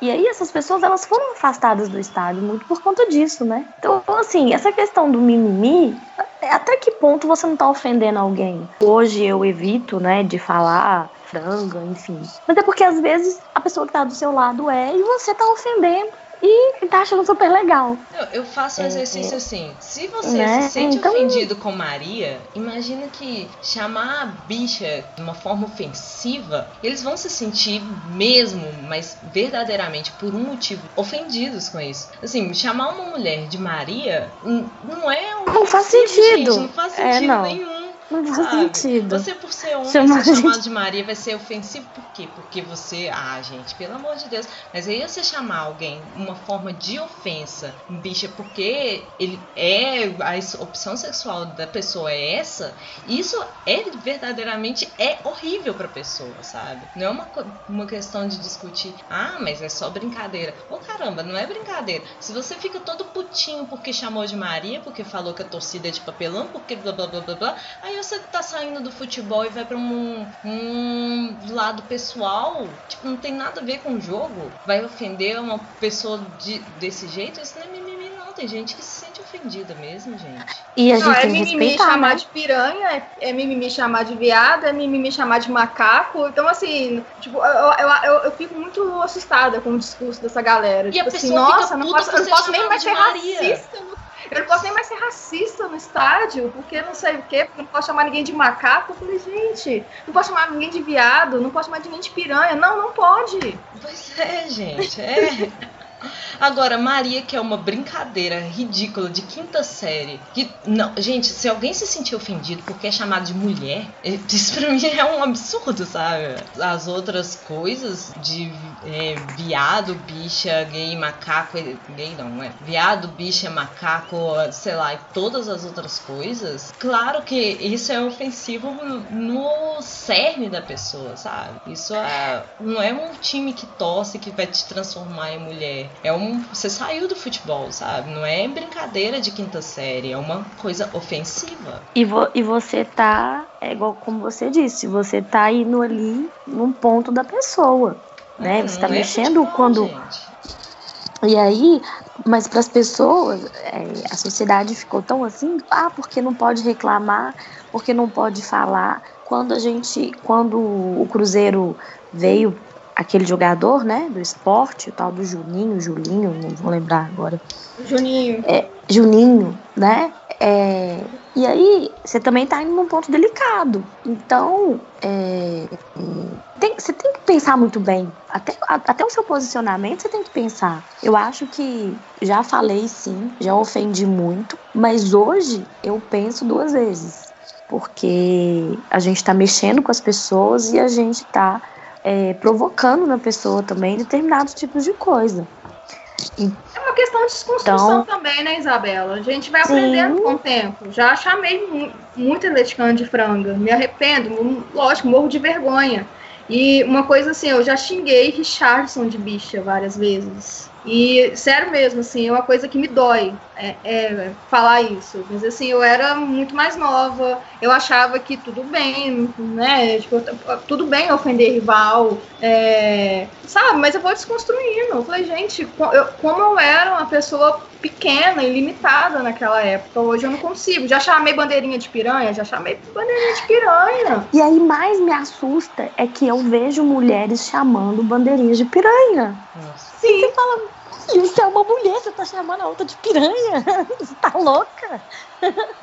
E aí essas pessoas elas foram afastadas do estádio muito por conta disso, né? Então, assim, essa questão do mimimi, até que ponto você não está ofendendo alguém? Hoje eu evito, né, de falar franga, enfim. Mas é porque às vezes a pessoa que está do seu lado é e você está ofendendo e tá achando super legal. Eu, eu faço um é, exercício é, assim. Se você né? se sente então... ofendido com Maria, imagina que chamar a bicha de uma forma ofensiva, eles vão se sentir mesmo, mas verdadeiramente por um motivo, ofendidos com isso. Assim, chamar uma mulher de Maria não é um. Não faz sentido. Gente, não faz sentido é, não. nenhum. Não faz sentido. Você, por ser homem, Chamar ser chamado de Maria vai ser ofensivo por quê? Porque você. Ah, gente, pelo amor de Deus. Mas aí você chamar alguém uma forma de ofensa, bicha, porque ele é. A opção sexual da pessoa é essa, isso é verdadeiramente é horrível pra pessoa, sabe? Não é uma, uma questão de discutir, ah, mas é só brincadeira. Ô oh, caramba, não é brincadeira. Se você fica todo putinho porque chamou de Maria, porque falou que a torcida é de papelão, porque blá blá blá blá blá, aí Aí você tá saindo do futebol e vai pra um, um lado pessoal, tipo, não tem nada a ver com o jogo. Vai ofender uma pessoa de, desse jeito? Isso não é mimimi, não. Tem gente que se sente ofendida mesmo, gente. E a gente não, é mimimi chamar né? de piranha, é, é, mimimi chamar de viado, é mimimi chamar de macaco. Então, assim, tipo, eu, eu, eu, eu fico muito assustada com o discurso dessa galera. E tipo assim, nossa, não posso, eu não posso nem mais ser racista. Eu não posso nem mais ser racista no estádio, porque não sei o quê, porque não posso chamar ninguém de macaco. Eu falei, gente, não posso chamar ninguém de viado, não posso chamar ninguém de piranha. Não, não pode. Pois é, gente, é. Agora, Maria, que é uma brincadeira ridícula de quinta série. Que, não, gente, se alguém se sentir ofendido porque é chamado de mulher, isso pra mim é um absurdo, sabe? As outras coisas de é, viado, bicha, gay, macaco. Gay não, é? Viado, bicha, macaco, sei lá, e todas as outras coisas. Claro que isso é ofensivo no cerne da pessoa, sabe? Isso é, não é um time que torce que vai te transformar em mulher. É um. Você saiu do futebol, sabe? Não é brincadeira de quinta série, é uma coisa ofensiva. E, vo, e você tá. É igual como você disse, você tá indo ali num ponto da pessoa. Né? É, você tá é mexendo futebol, quando. Gente. E aí, mas para as pessoas, é, a sociedade ficou tão assim, ah, porque não pode reclamar, porque não pode falar. Quando a gente, quando o Cruzeiro veio aquele jogador, né, do esporte, o tal do Juninho, Julinho, não vou lembrar agora. Juninho. É, Juninho, né? É, e aí, você também está indo num ponto delicado. Então, é, tem, você tem que pensar muito bem. Até, até o seu posicionamento você tem que pensar. Eu acho que já falei sim, já ofendi muito, mas hoje eu penso duas vezes. Porque a gente está mexendo com as pessoas e a gente está é, provocando na pessoa também determinados tipos de coisa. E, é uma questão de desconstrução então, também, né, Isabela? A gente vai aprendendo sim. com o tempo. Já chamei muito atleticano de franga. Me arrependo, lógico, morro de vergonha. E uma coisa assim, eu já xinguei Richardson de bicha várias vezes. E, sério mesmo, assim, é uma coisa que me dói é, é, falar isso. Mas, assim, eu era muito mais nova, eu achava que tudo bem, né? Tipo, tudo bem ofender rival, é, sabe? Mas eu vou desconstruindo. Eu falei, gente, eu, como eu era uma pessoa pequena e limitada naquela época, hoje eu não consigo. Já chamei bandeirinha de piranha, já chamei bandeirinha de piranha. E aí, mais me assusta é que eu vejo mulheres chamando bandeirinhas de piranha. Nossa. Sim. Você fala, isso é uma mulher, você tá chamando a outra de piranha. [LAUGHS] Você tá louca? [LAUGHS]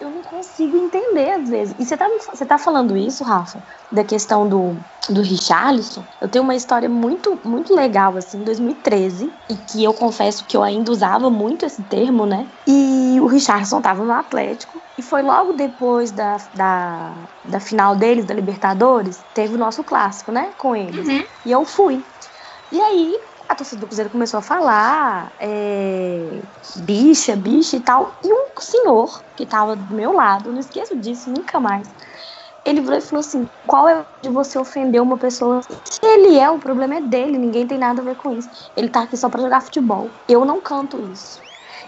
Eu não consigo entender às vezes. E você tá, você tá falando isso, Rafa, da questão do, do Richarlison? Eu tenho uma história muito, muito legal, assim, em 2013, e que eu confesso que eu ainda usava muito esse termo, né? E o Richarlison tava no Atlético, e foi logo depois da, da, da final deles, da Libertadores, teve o nosso clássico, né? Com eles. Uhum. E eu fui. E aí, a torcida do Cruzeiro começou a falar é, bicha, bicha e tal. E um senhor que estava do meu lado, não esqueço disso nunca mais, ele virou e falou assim: qual é de você ofender uma pessoa? Se ele é, o problema é dele, ninguém tem nada a ver com isso. Ele tá aqui só pra jogar futebol. Eu não canto isso.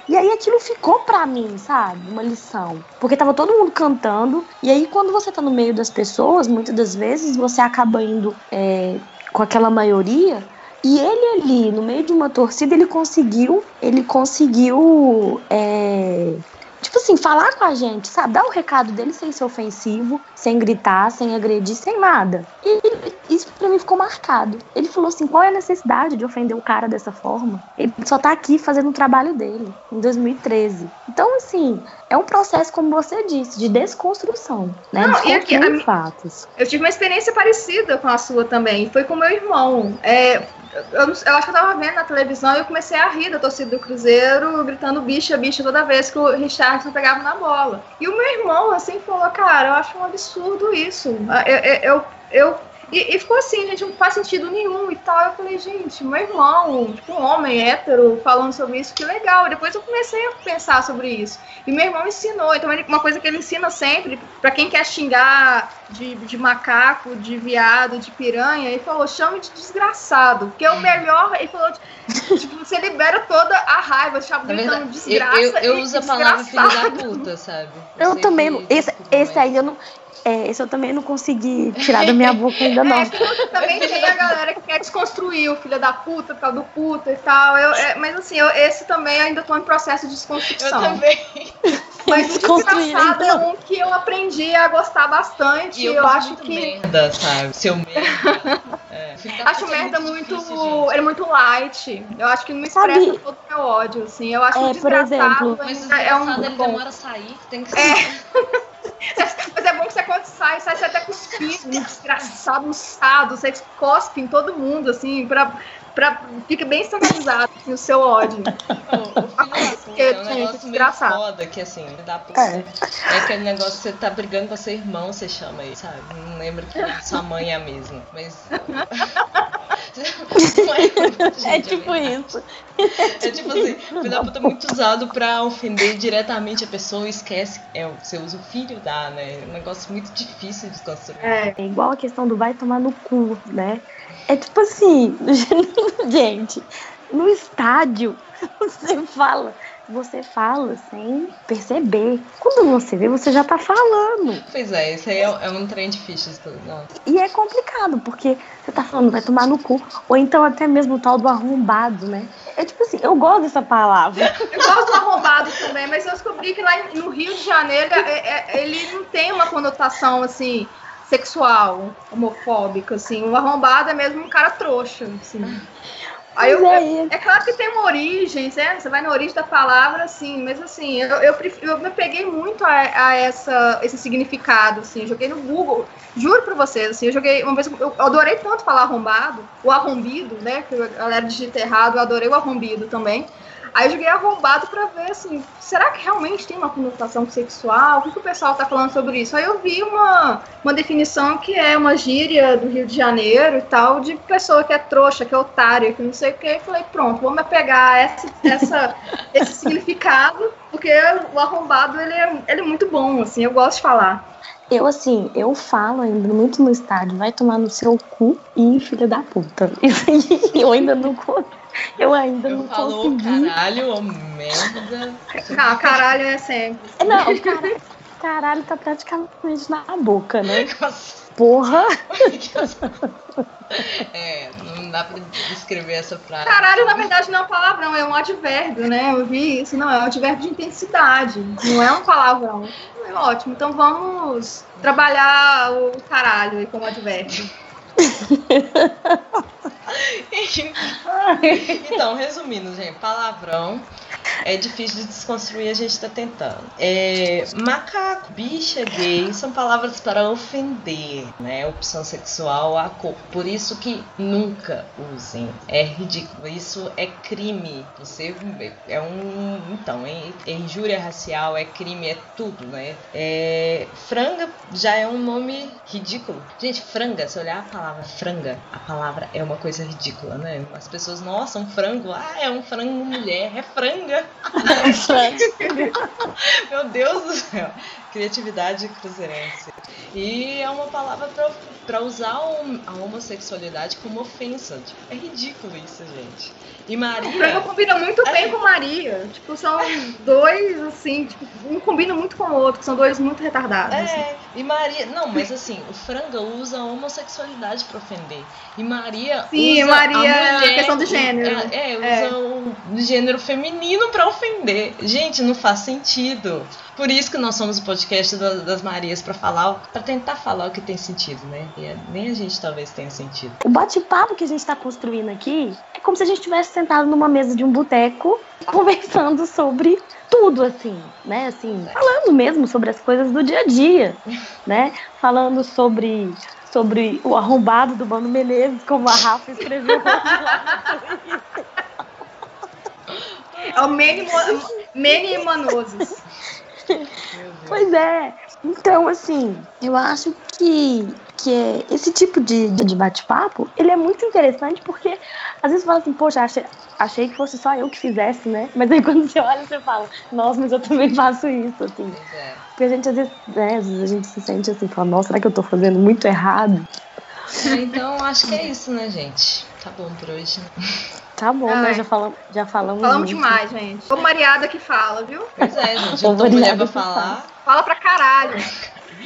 E aí aquilo ficou pra mim, sabe? Uma lição. Porque tava todo mundo cantando. E aí quando você tá no meio das pessoas, muitas das vezes você acaba indo é, com aquela maioria. E ele ali, no meio de uma torcida, ele conseguiu, ele conseguiu é, tipo assim, falar com a gente, sabe? Dar o recado dele sem ser ofensivo, sem gritar, sem agredir, sem nada. E isso pra mim ficou marcado. Ele falou assim: qual é a necessidade de ofender o cara dessa forma? Ele só tá aqui fazendo o trabalho dele, em 2013. Então, assim, é um processo, como você disse, de desconstrução, né? Não, e aqui, fatos. Eu tive uma experiência parecida com a sua também. Foi com meu irmão. É, eu, eu, acho que eu tava vendo na televisão e eu comecei a rir da torcida do Cruzeiro, gritando bicha, bicha toda vez que o Richardson pegava na bola. E o meu irmão, assim, falou, cara, eu acho um absurdo isso. Eu, eu, eu e, e, ficou assim, gente, não faz sentido nenhum e tal. Eu falei, gente, meu irmão, tipo, um homem hétero falando sobre isso, que legal. E depois eu comecei a pensar sobre isso. E meu irmão ensinou. Então, uma coisa que ele ensina sempre, para quem quer xingar de, de macaco, de viado, de piranha, ele falou, chame de desgraçado. Porque é o melhor, ele falou, tipo, você libera toda a raiva, chama gritando desgraça. Eu, eu, eu uso a palavra filho da puta, sabe? Eu, eu também. Esse, esse aí eu não. É, esse eu também não consegui tirar da minha boca ainda não. [LAUGHS] É, também tem a galera que quer desconstruir o filho da puta por causa do puta e tal. Eu, é, mas assim, eu, esse também ainda tô em processo de desconstrução. Eu também. [LAUGHS] Mas o desgraçado é um que eu aprendi a gostar bastante. E eu, eu acho que. Merda, sabe? Seu [LAUGHS] merda. É. Acho merda é muito. Difícil, ele é muito light. Eu acho que não expressa sabe, todo o meu ódio, assim. Eu acho é, que por exemplo, mas é um. Ele bom. demora a sair, tem que ser. É. [LAUGHS] Mas é bom que você quando sai, sai, sai até cuspindo, desgraçado, uçado, você cospe em todo mundo, assim, pra, pra, fica bem escandalizado assim, o seu ódio. Oh, o filho é um negócio meio foda, que assim, dá pra... É. é aquele negócio que você tá brigando com seu irmão, você chama ele, sabe? Não lembra que sua mãe é a mesma, mas... [LAUGHS] é, é tipo isso. É tipo assim, filho da puta é muito usado pra ofender diretamente a pessoa e esquece. É, você usa o filho da, né? É um negócio muito difícil de construir. É, é igual a questão do vai tomar no cu, né? É tipo assim, [LAUGHS] gente, no estádio, você fala você fala sem perceber. Quando você vê, você já tá falando. Pois é, isso aí é, é um trem difícil. Não. E é complicado, porque você tá falando, vai tomar no cu. Ou então até mesmo o tal do arrombado, né? É tipo assim, eu gosto dessa palavra. [LAUGHS] Eu gosto do arrombado também, mas eu descobri que lá no Rio de Janeiro é, é, ele não tem uma conotação assim sexual, homofóbica, assim. O arrombado é mesmo um cara trouxa, assim. Aí eu, é, é, claro que tem uma origem, né? você vai na origem da palavra, assim, mas assim, eu, eu, eu me peguei muito a, a, essa, esse significado, assim, joguei no Google, juro pra vocês, assim, eu joguei, uma vez, eu adorei tanto falar arrombado, o arrombido, né, que a galera digita errado, eu adorei o arrombido também, Aí eu joguei arrombado pra ver, assim, será que realmente tem uma conotação sexual? O que, que o pessoal tá falando sobre isso? Aí eu vi uma, uma definição que é uma gíria do Rio de Janeiro e tal, de pessoa que é trouxa, que é otária, que não sei o que. Falei, pronto, vamos pegar essa, essa, [LAUGHS] esse significado, porque o arrombado, ele é, ele é muito bom, assim, eu gosto de falar. Eu, assim, eu falo ainda muito no estádio, vai tomar no seu cu e filha da puta. Isso [LAUGHS] aí eu ainda não eu ainda eu não falou consegui. caralho ou merda. Ah, caralho é sempre. Não, caralho, caralho tá praticamente na boca, né? [LAUGHS] Porra! [LAUGHS] É, não dá pra descrever essa frase. Caralho, na verdade, não é um palavrão, é um advérbio, né? Eu vi isso, não, é um advérbio de intensidade, não é um palavrão. É ótimo, então vamos trabalhar o caralho aí como advérbio. [LAUGHS] então, resumindo, gente, palavrão é difícil de desconstruir, a gente tá tentando. É, macaco, bicha, gay são palavras para ofender, né? Opção sexual, a cor. Por isso que nunca usem. É ridículo. Isso é crime. Você é um. Então, é, é injúria racial, é crime, é tudo, né? É, franga já é um nome ridículo. Gente, franga, se olhar a palavra franga, a palavra é uma coisa ridícula, né? As pessoas, nossa, um frango, ah, é um frango mulher, é franga. [LAUGHS] Meu Deus do céu. Criatividade cruzeirense. E é uma palavra para usar a homossexualidade como ofensa. Tipo, é ridículo isso, gente. E Maria. Frango combina muito bem é. com Maria. Tipo, são dois, assim, tipo, um combina muito com o outro, são dois muito retardados. É, assim. e Maria. Não, mas assim, o Franga usa a homossexualidade pra ofender. E Maria. Sim, usa Maria, a mulher, questão de gênero. É, é usa é. o gênero feminino pra ofender. Gente, não faz sentido. Por isso que nós somos o podcast das Marias para falar, para tentar falar o que tem sentido, né? E é, nem a gente talvez tenha sentido. O bate-papo que a gente está construindo aqui é como se a gente estivesse sentado numa mesa de um boteco [LAUGHS] conversando sobre tudo assim, né? Assim, falando mesmo sobre as coisas do dia a dia, [LAUGHS] né? Falando sobre sobre o arrombado do Mano Menezes, como a Rafa escreveu lá É o Mene, Mene Manosos. [LAUGHS] pois é. Então, assim, eu acho que, que esse tipo de, de bate-papo, ele é muito interessante porque às vezes você fala assim, poxa, achei, achei que fosse só eu que fizesse, né? [LAUGHS] Mas aí quando você olha, você fala, nossa, mas eu também faço isso, assim. É. Porque a gente às vezes, né, às vezes a gente se sente assim, fala, nossa, será que eu tô fazendo muito errado? É, então, acho que é isso, né, gente? Tá bom por hoje. [LAUGHS] Tá bom, né? Já falamos, já falamos. Falamos muito. demais, gente. Ô Mariada que fala, viu? Pois é, gente. Eu tô mulher pra falar. Fala pra caralho.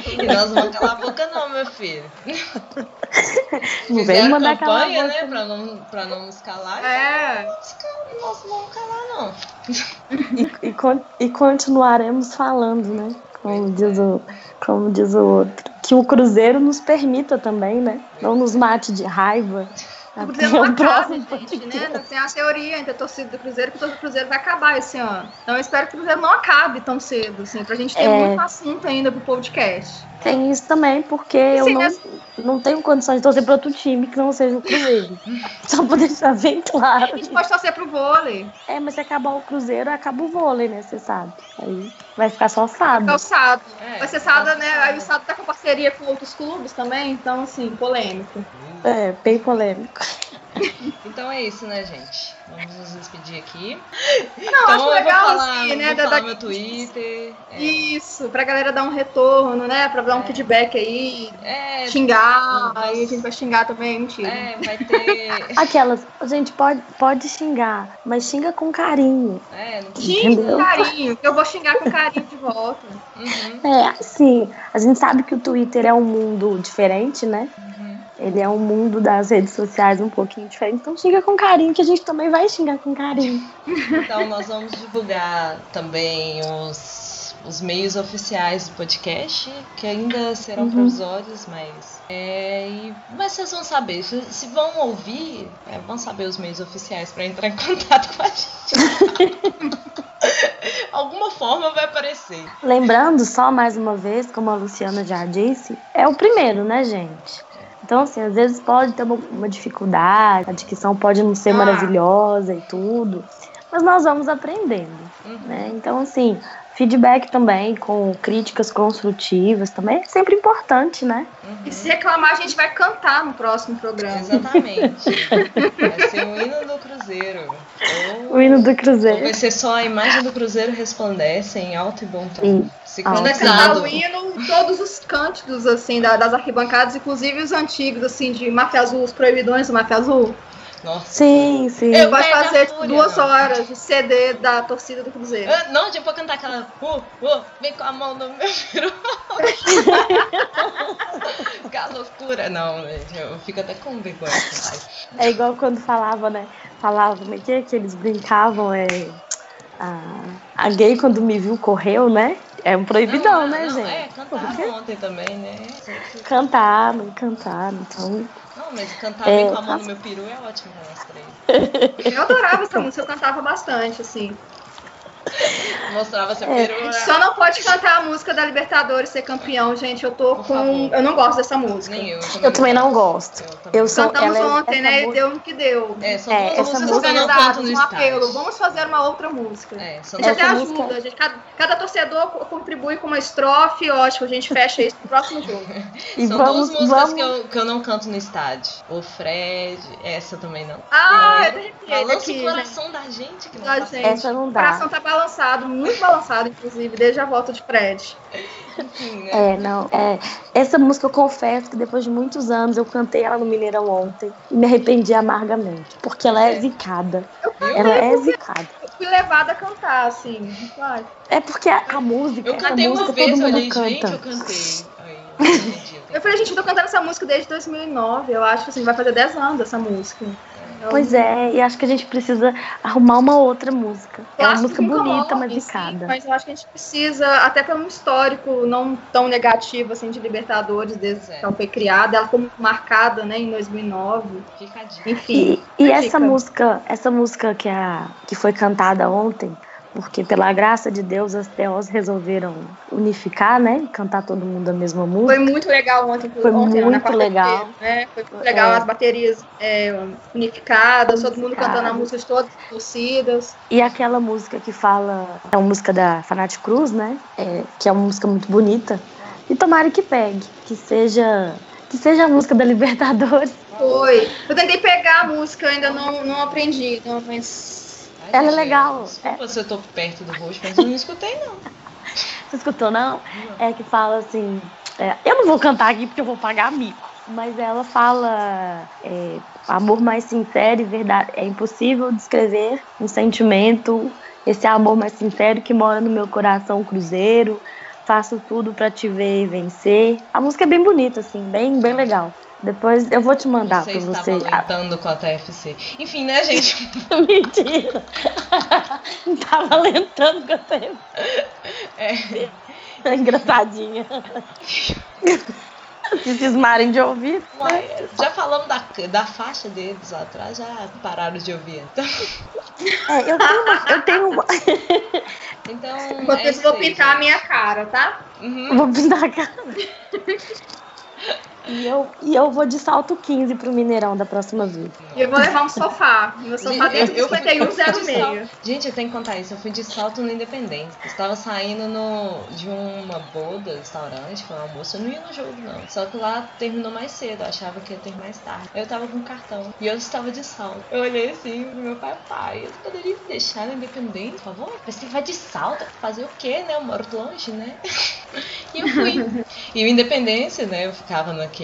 E nós não vamos calar a boca, não, meu filho. [LAUGHS] Não vem mandar campanha, né? Pra não, pra não nos calar. É. Nós não vamos calar, não. E, e, e continuaremos falando, né? Como diz, o, como diz o outro. Que o Cruzeiro nos permita também, né? Não nos mate de raiva. O Cruzeiro não acaba, gente, né? Tem a teoria entre a torcida do Cruzeiro que o Cruzeiro vai acabar esse ano. Então eu espero que o Cruzeiro não acabe tão cedo, assim, pra gente ter é... muito assunto ainda pro podcast. Tem isso também, porque eu não, não tenho condições de torcer para outro time que não seja o Cruzeiro. [LAUGHS] Só pra deixar bem claro. A gente pode torcer pro vôlei. É, mas se acabar o Cruzeiro, acaba o vôlei, né? Você sabe. Aí vai ficar só o Sado. É o Sado. É, vai ser Sado, né? Aí o Sado tá com parceria com outros clubes também, então, assim, polêmico. É, bem polêmico. [LAUGHS] Então é isso, né, gente? Vamos nos despedir aqui. Não, então, acho legal falar, assim, né? Vou da, falar da... meu Twitter. É. Isso, pra galera dar um retorno, né? Pra dar um é. feedback aí. É, xingar. Aí a gente vai xingar também, mentira. É, vai ter. [LAUGHS] Aquelas, gente, pode, pode xingar, mas xinga com carinho. É, não Xinga com carinho, que eu vou xingar com carinho de volta. Uhum. É, assim, a gente sabe que o Twitter é um mundo diferente, né? Ele é um mundo das redes sociais um pouquinho diferente, então xinga com carinho, que a gente também vai xingar com carinho. Então nós vamos divulgar também os, os meios oficiais do podcast, que ainda serão uhum. provisórios, mas. É, e, mas vocês vão saber, se, vão ouvir, é, vão saber os meios oficiais para entrar em [LAUGHS] contato com a gente. [LAUGHS] Alguma forma vai aparecer. Lembrando, só mais uma vez, como a Luciana já disse, é o primeiro, né, gente? Então, assim, às vezes pode ter uma dificuldade, a dicção pode não ser ah. maravilhosa e tudo, mas nós vamos aprendendo, uhum. né? Então, assim, feedback também com críticas construtivas também é sempre importante, né? Uhum. E se reclamar, a gente vai cantar no próximo programa. Exatamente. [LAUGHS] vai ser o hino do Cruzeiro. Ou, o hino do Cruzeiro. Ou vai ser só a imagem do Cruzeiro resplandece em alto e bom tom. Sim. Sincronizado. o hino todos os cânticos, assim, das arquibancadas, inclusive os antigos, assim, de Máfia Azul, os proibidões do Máfia Azul. Nossa. Sim, sim. Eu vai fazer tipo, duas não. horas de CD da torcida do Cruzeiro. Eu, não, tipo, cantar aquela. Uh, uh, vem com a mão no meu peru. [LAUGHS] Ficar loucura. Não, gente, eu fico até com vergonha. É igual quando falava, né? Falava, como é que, é que eles brincavam? É. A, a gay, quando me viu, correu, né? É um proibidão, não, né, não, gente? É, cantaram ontem também, né? Cantaram, cantaram, então. Não, mas cantar é, bem com a mão no meu peru é ótimo pra nós três. Eu adorava essa música, eu cantava bastante, assim. Mostrava seu é. peru. Só não pode cantar a música da Libertadores ser campeão, gente. Eu tô Por com. Favor. Eu não gosto dessa música. Nem eu. Eu também, eu também não gosto. Eu, também. eu sou. Cantamos ela, é ontem, né? Música... Deu no que deu. É, são é, duas músicas que eu não canto no um apelo. Vamos fazer uma outra música. É, a gente até ajuda. Música... A gente, cada, cada, torcedor contribui com uma estrofe. Ótimo, a gente fecha isso no próximo jogo. [LAUGHS] E são vamos, duas músicas vamos... que, eu, que eu não canto no estádio. O Fred, essa também não. Ah, é, Balança o coração né? da gente que não da gente. Essa não dá. O coração tá balançado, muito balançado, inclusive, desde a volta de Fred. É, não. É, essa música eu confesso que depois de muitos anos eu cantei ela no Mineirão ontem e me arrependi amargamente. Porque ela é zicada. Eu Viu? Ela é zicada. eu fui levada a cantar, assim. Claro. É porque a, a música, Eu cantei uma música vez, todo eu mundo olhei, canta. gente, eu cantei. Aí. Eu [LAUGHS] falei, gente, eu tô cantando essa música desde 2009. Eu acho que assim, vai fazer 10 anos essa música. Pois é, e acho que a gente precisa arrumar uma outra música. É Eu uma acho música bonita, mas sim, zicada. Mas eu acho que a gente precisa, até pelo histórico não tão negativo assim de Libertadores desde é. que ela foi criada, ela ficou marcada, né, em 2009. Fica a dica. Enfim. E, e essa música, essa música que, a, que foi cantada ontem, porque pela graça de Deus as TOs resolveram unificar, né? Cantar todo mundo a mesma música. Foi muito legal ontem. Foi ontem, muito na quarta-feira, legal. Né? Foi muito legal, É. as baterias é, unificadas, todo mundo cantando a música todas as torcidas. E aquela música que fala, é uma música da Fanat Cruz, né? É, que é uma música muito bonita. E tomara que pegue, que seja, que seja a música da Libertadores. Foi. Eu tentei pegar a música, ainda não, não aprendi, não, mas. Ela é legal. Desculpa se eu tô perto do rosto, mas eu não escutei, não. [LAUGHS] Você escutou, não? É que fala assim. é, eu não vou cantar aqui porque eu vou pagar mico. Mas ela fala. é, amor mais sincero e verdade. É impossível descrever um sentimento. Esse amor mais sincero que mora no meu coração cruzeiro. Faço tudo pra te ver e vencer. A música é bem bonita, assim, bem, bem legal. Depois eu vou te mandar Você pra estava você. Ah, lutando com a TFC. Enfim, né, [LAUGHS] gente? Mentira! Não tava alentando com a tempo. É, Engraçadinha. Se cismarem de ouvir. mas já falamos da, da faixa deles lá atrás, já pararam de ouvir. Então, É, eu tenho uma. Eu tenho uma... então Enquanto é aí, pintar a minha cara, tá? Uhum. Vou pintar a cara. [LAUGHS] E eu, e eu vou de salto 15 pro Mineirão da próxima vez. E eu vou levar um sofá. Meu sofá dentro do Eu de 5106. salto. Gente, eu tenho que contar isso. Eu fui de salto no Independência. Eu estava saindo no, de uma boda, restaurante, foi um almoço. Eu não ia no jogo, não. Só que lá terminou mais cedo. Eu achava que ia ter mais tarde. Eu tava com cartão. E eu estava de salto. Eu olhei assim pro meu pai, pai, eu poderia me deixar no Independência, por favor? Mas você vai de salto? Fazer o quê, né? Eu moro longe, né? [LAUGHS] e eu fui. E o Independência, né? Eu ficava naquele.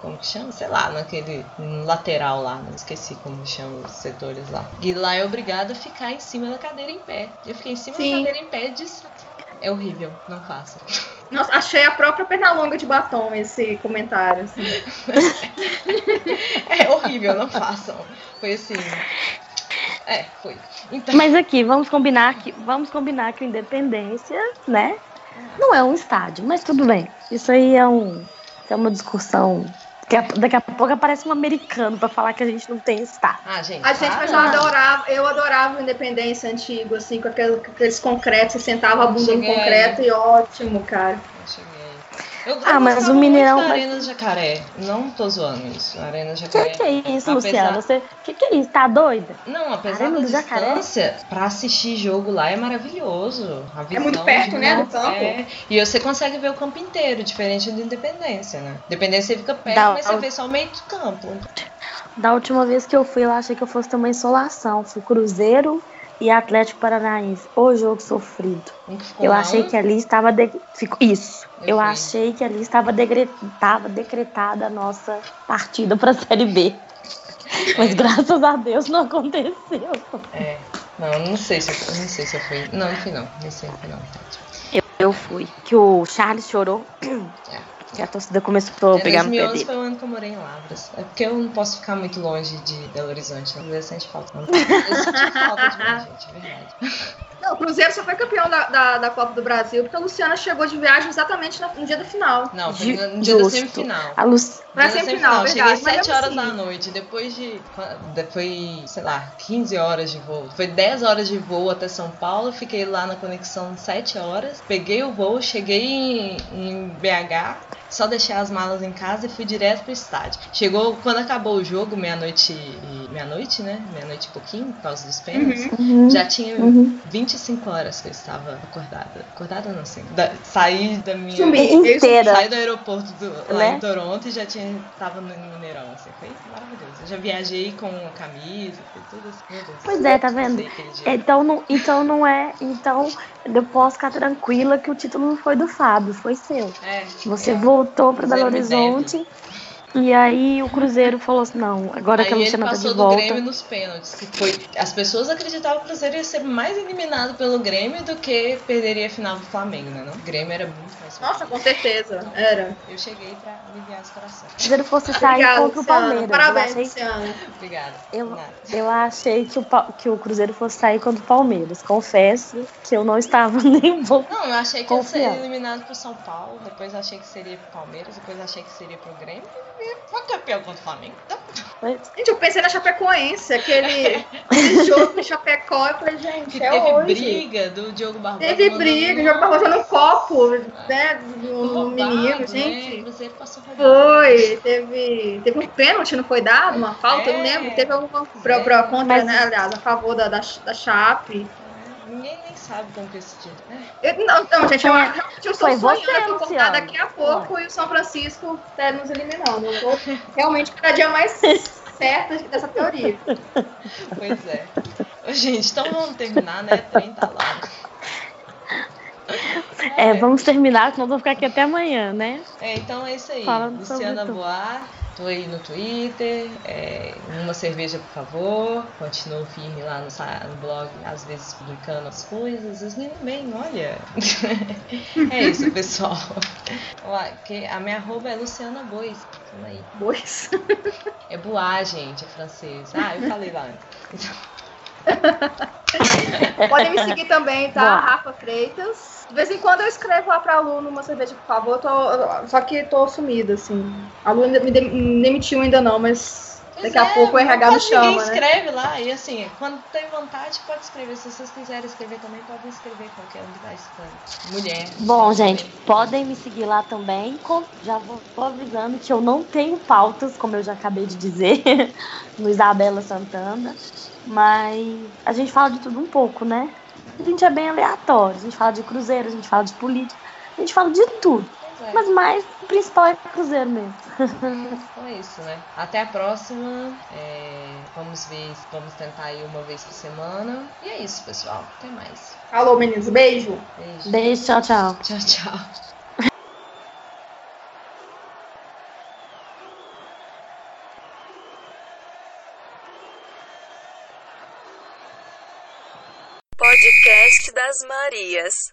Como que chama? Sei lá, naquele lateral lá. Não esqueci como chama os setores lá. E lá é obrigado a ficar em cima da cadeira em pé. Eu fiquei em cima da Sim. cadeira em pé de salto. É horrível, não faça. [LAUGHS] Nossa, achei a própria Pernalonga de batom esse comentário. Assim. [LAUGHS] É horrível, não façam. Foi assim. É, foi. Então, Mas aqui, vamos combinar que, vamos combinar que o Independência, né? Não é um estádio, mas tudo bem. Isso aí é, um, é uma discussão. Que a- daqui a pouco aparece um americano pra falar que a gente não tem estádio. ah, gente. A gente, para. mas eu adorava, eu adorava o Independência antigo, assim, com aqueles, com aqueles concretos, você sentava a bunda no concreto e ótimo, cara. Eu cheguei. Eu, Ah, mas o Mineirão da vai- Arena Jacaré. Não tô zoando isso. A Arena O que, Jacaré. que é isso, Apesar- Luciana? Você, que, que é isso? Tá doida? Não, apesar Arena da do Jacaré? distância, pra assistir jogo lá é maravilhoso. A visão muito perto, né, do campo. é- E você consegue ver o campo inteiro, diferente do Independência, né? Independência você fica perto, Dá- mas você vê só o meio do campo. Da última vez que eu fui, eu achei que eu fosse ter uma insolação. Fui Cruzeiro e Atlético Paranaense. O jogo sofrido. Eu achei que ali estava. De... Isso. Eu achei que ali estava, degre... decretada a nossa partida para a Série B. [LAUGHS] Mas graças a Deus não aconteceu. É. Não, não sei se eu, não sei se eu fui. Não, fui não. Não sei se eu fui não. Eu, eu fui. Que o Charles chorou. É. Que a torcida começou a É, pegar no pé 2011 dele. foi o ano que eu morei em Lavras. É porque eu não posso ficar muito longe de Belo Horizonte. Às vezes sente falta. Não. Eu senti falta de mim, gente, é verdade. [LAUGHS] Não, o Cruzeiro só foi campeão da, da, da Copa do Brasil porque a Luciana chegou de viagem exatamente no dia da final. Não, foi no, no dia da justo. semifinal. A Lu... Pra Dia da semifinal, Cheguei verdade. Mas 7 mesmo horas assim, da noite, depois de. de- Foi, sei lá, 15 horas de voo. Foi 10 horas de voo até São Paulo. Fiquei lá na conexão 7 horas. Peguei o voo, cheguei em, em BH. Só deixei as malas em casa e fui direto pro estádio. Chegou quando acabou o jogo, meia-noite. Meia-noite, né? Meia-noite e pouquinho, por causa dos pênaltis. Uhum. Já tinha Uhum. 25 horas que eu estava acordada. Acordada não, assim. Da, saí da minha. Sumi. Inteira. Saí do aeroporto do- lá Né? em Toronto e já tinha, tava no Mineirão, assim. Foi maravilhoso. Eu já viajei com a camisa, foi tudo assim. Pois é, tá vendo? Então não, então não é. Então eu posso ficar tranquila que o título não foi do Fábio, foi seu. É, Você é. Voltou para Belo me Horizonte e aí o Cruzeiro falou assim: não, agora que a Aí ele Luciana tá passou de do volta. Grêmio nos pênaltis. Que foi, as pessoas acreditavam que o Cruzeiro ia ser mais eliminado pelo Grêmio do que perderia a final do Flamengo, né? Não? O Grêmio era muito mais forte. Nossa, com certeza. Era. Eu cheguei pra aliviar os corações. Se o Cruzeiro fosse sair Obrigada, contra o Luciana. Palmeiras. Parabéns, eu achei, Luciana. Obrigada. Eu- eu achei que, o, que o Cruzeiro fosse sair contra o Palmeiras. Confesso que eu não estava [LAUGHS] nem pouco. Não, eu achei que ia ser eliminado pro São Paulo, depois achei que seria pro Palmeiras, depois achei que seria pro Grêmio foi campeão contra o Flamengo. Então, Gente, eu pensei na Chapecoense, aquele, aquele [LAUGHS] jogo do Chapecó. Eu falei, gente, que é teve hoje. briga do Diogo Barbosa. Teve briga, o jogo Barbosa no copo, né? No, no roubado, menino, né? gente. Foi, teve, teve um pênalti, não foi dado? Uma falta, eu não É. lembro. Teve alguma pra, pra contra, Mas- né? Aliás, a favor da, da, da Chape. Ninguém nem sabe como que esse time. É. Eu, não, não, gente, eu, realmente eu estou Foi sonhando que eu Luciano. acordar daqui a pouco e o São Francisco tá nos eliminando. Eu tô [LAUGHS] realmente cada dia mais certa dessa teoria. Pois é. Gente, então vamos terminar, né? 30 logo. É, vamos terminar, senão eu vou ficar aqui até amanhã, né? É, então é isso aí. Falando Luciana. Boar, aí no Twitter. É, uma cerveja, por favor. Continuo firme lá no, no blog, às vezes publicando as coisas. Os meninos bem, olha. [LAUGHS] é isso, pessoal. A minha arroba é Luciana Bois. Aí. Bois. É Boar, gente, é francês. Ah, eu falei lá antes. [LAUGHS] Podem me seguir também, tá? Boa. Rafa Freitas. De vez em quando eu escrevo lá pra aluno uma cerveja, por favor. Eu tô- só que tô sumida, assim. A Lu ainda me dem- me demitiu ainda não, mas Pois daqui a é, pouco o RH me chama, ninguém né? escreve lá. E assim, quando tem vontade, pode escrever. Se vocês quiserem escrever também, podem escrever qualquer um que escutando. Mulher. Bom, também. gente, podem me seguir lá também. Já vou tô avisando que eu não tenho pautas, como eu já acabei de dizer, [LAUGHS] no Isabela Santana. Mas a gente fala de tudo um pouco, né? A gente é bem aleatório. A gente fala de cruzeiro, a gente fala de política, a gente fala de tudo. É. Mas mais o principal é cruzeiro mesmo. [LAUGHS] Então é isso, né? Até a próxima. É, vamos ver, vamos tentar aí uma vez por semana. E é isso, pessoal. Até mais. Alô, meninos. Beijo. Beijo. Beijo, tchau, tchau. Tchau, tchau. Marias.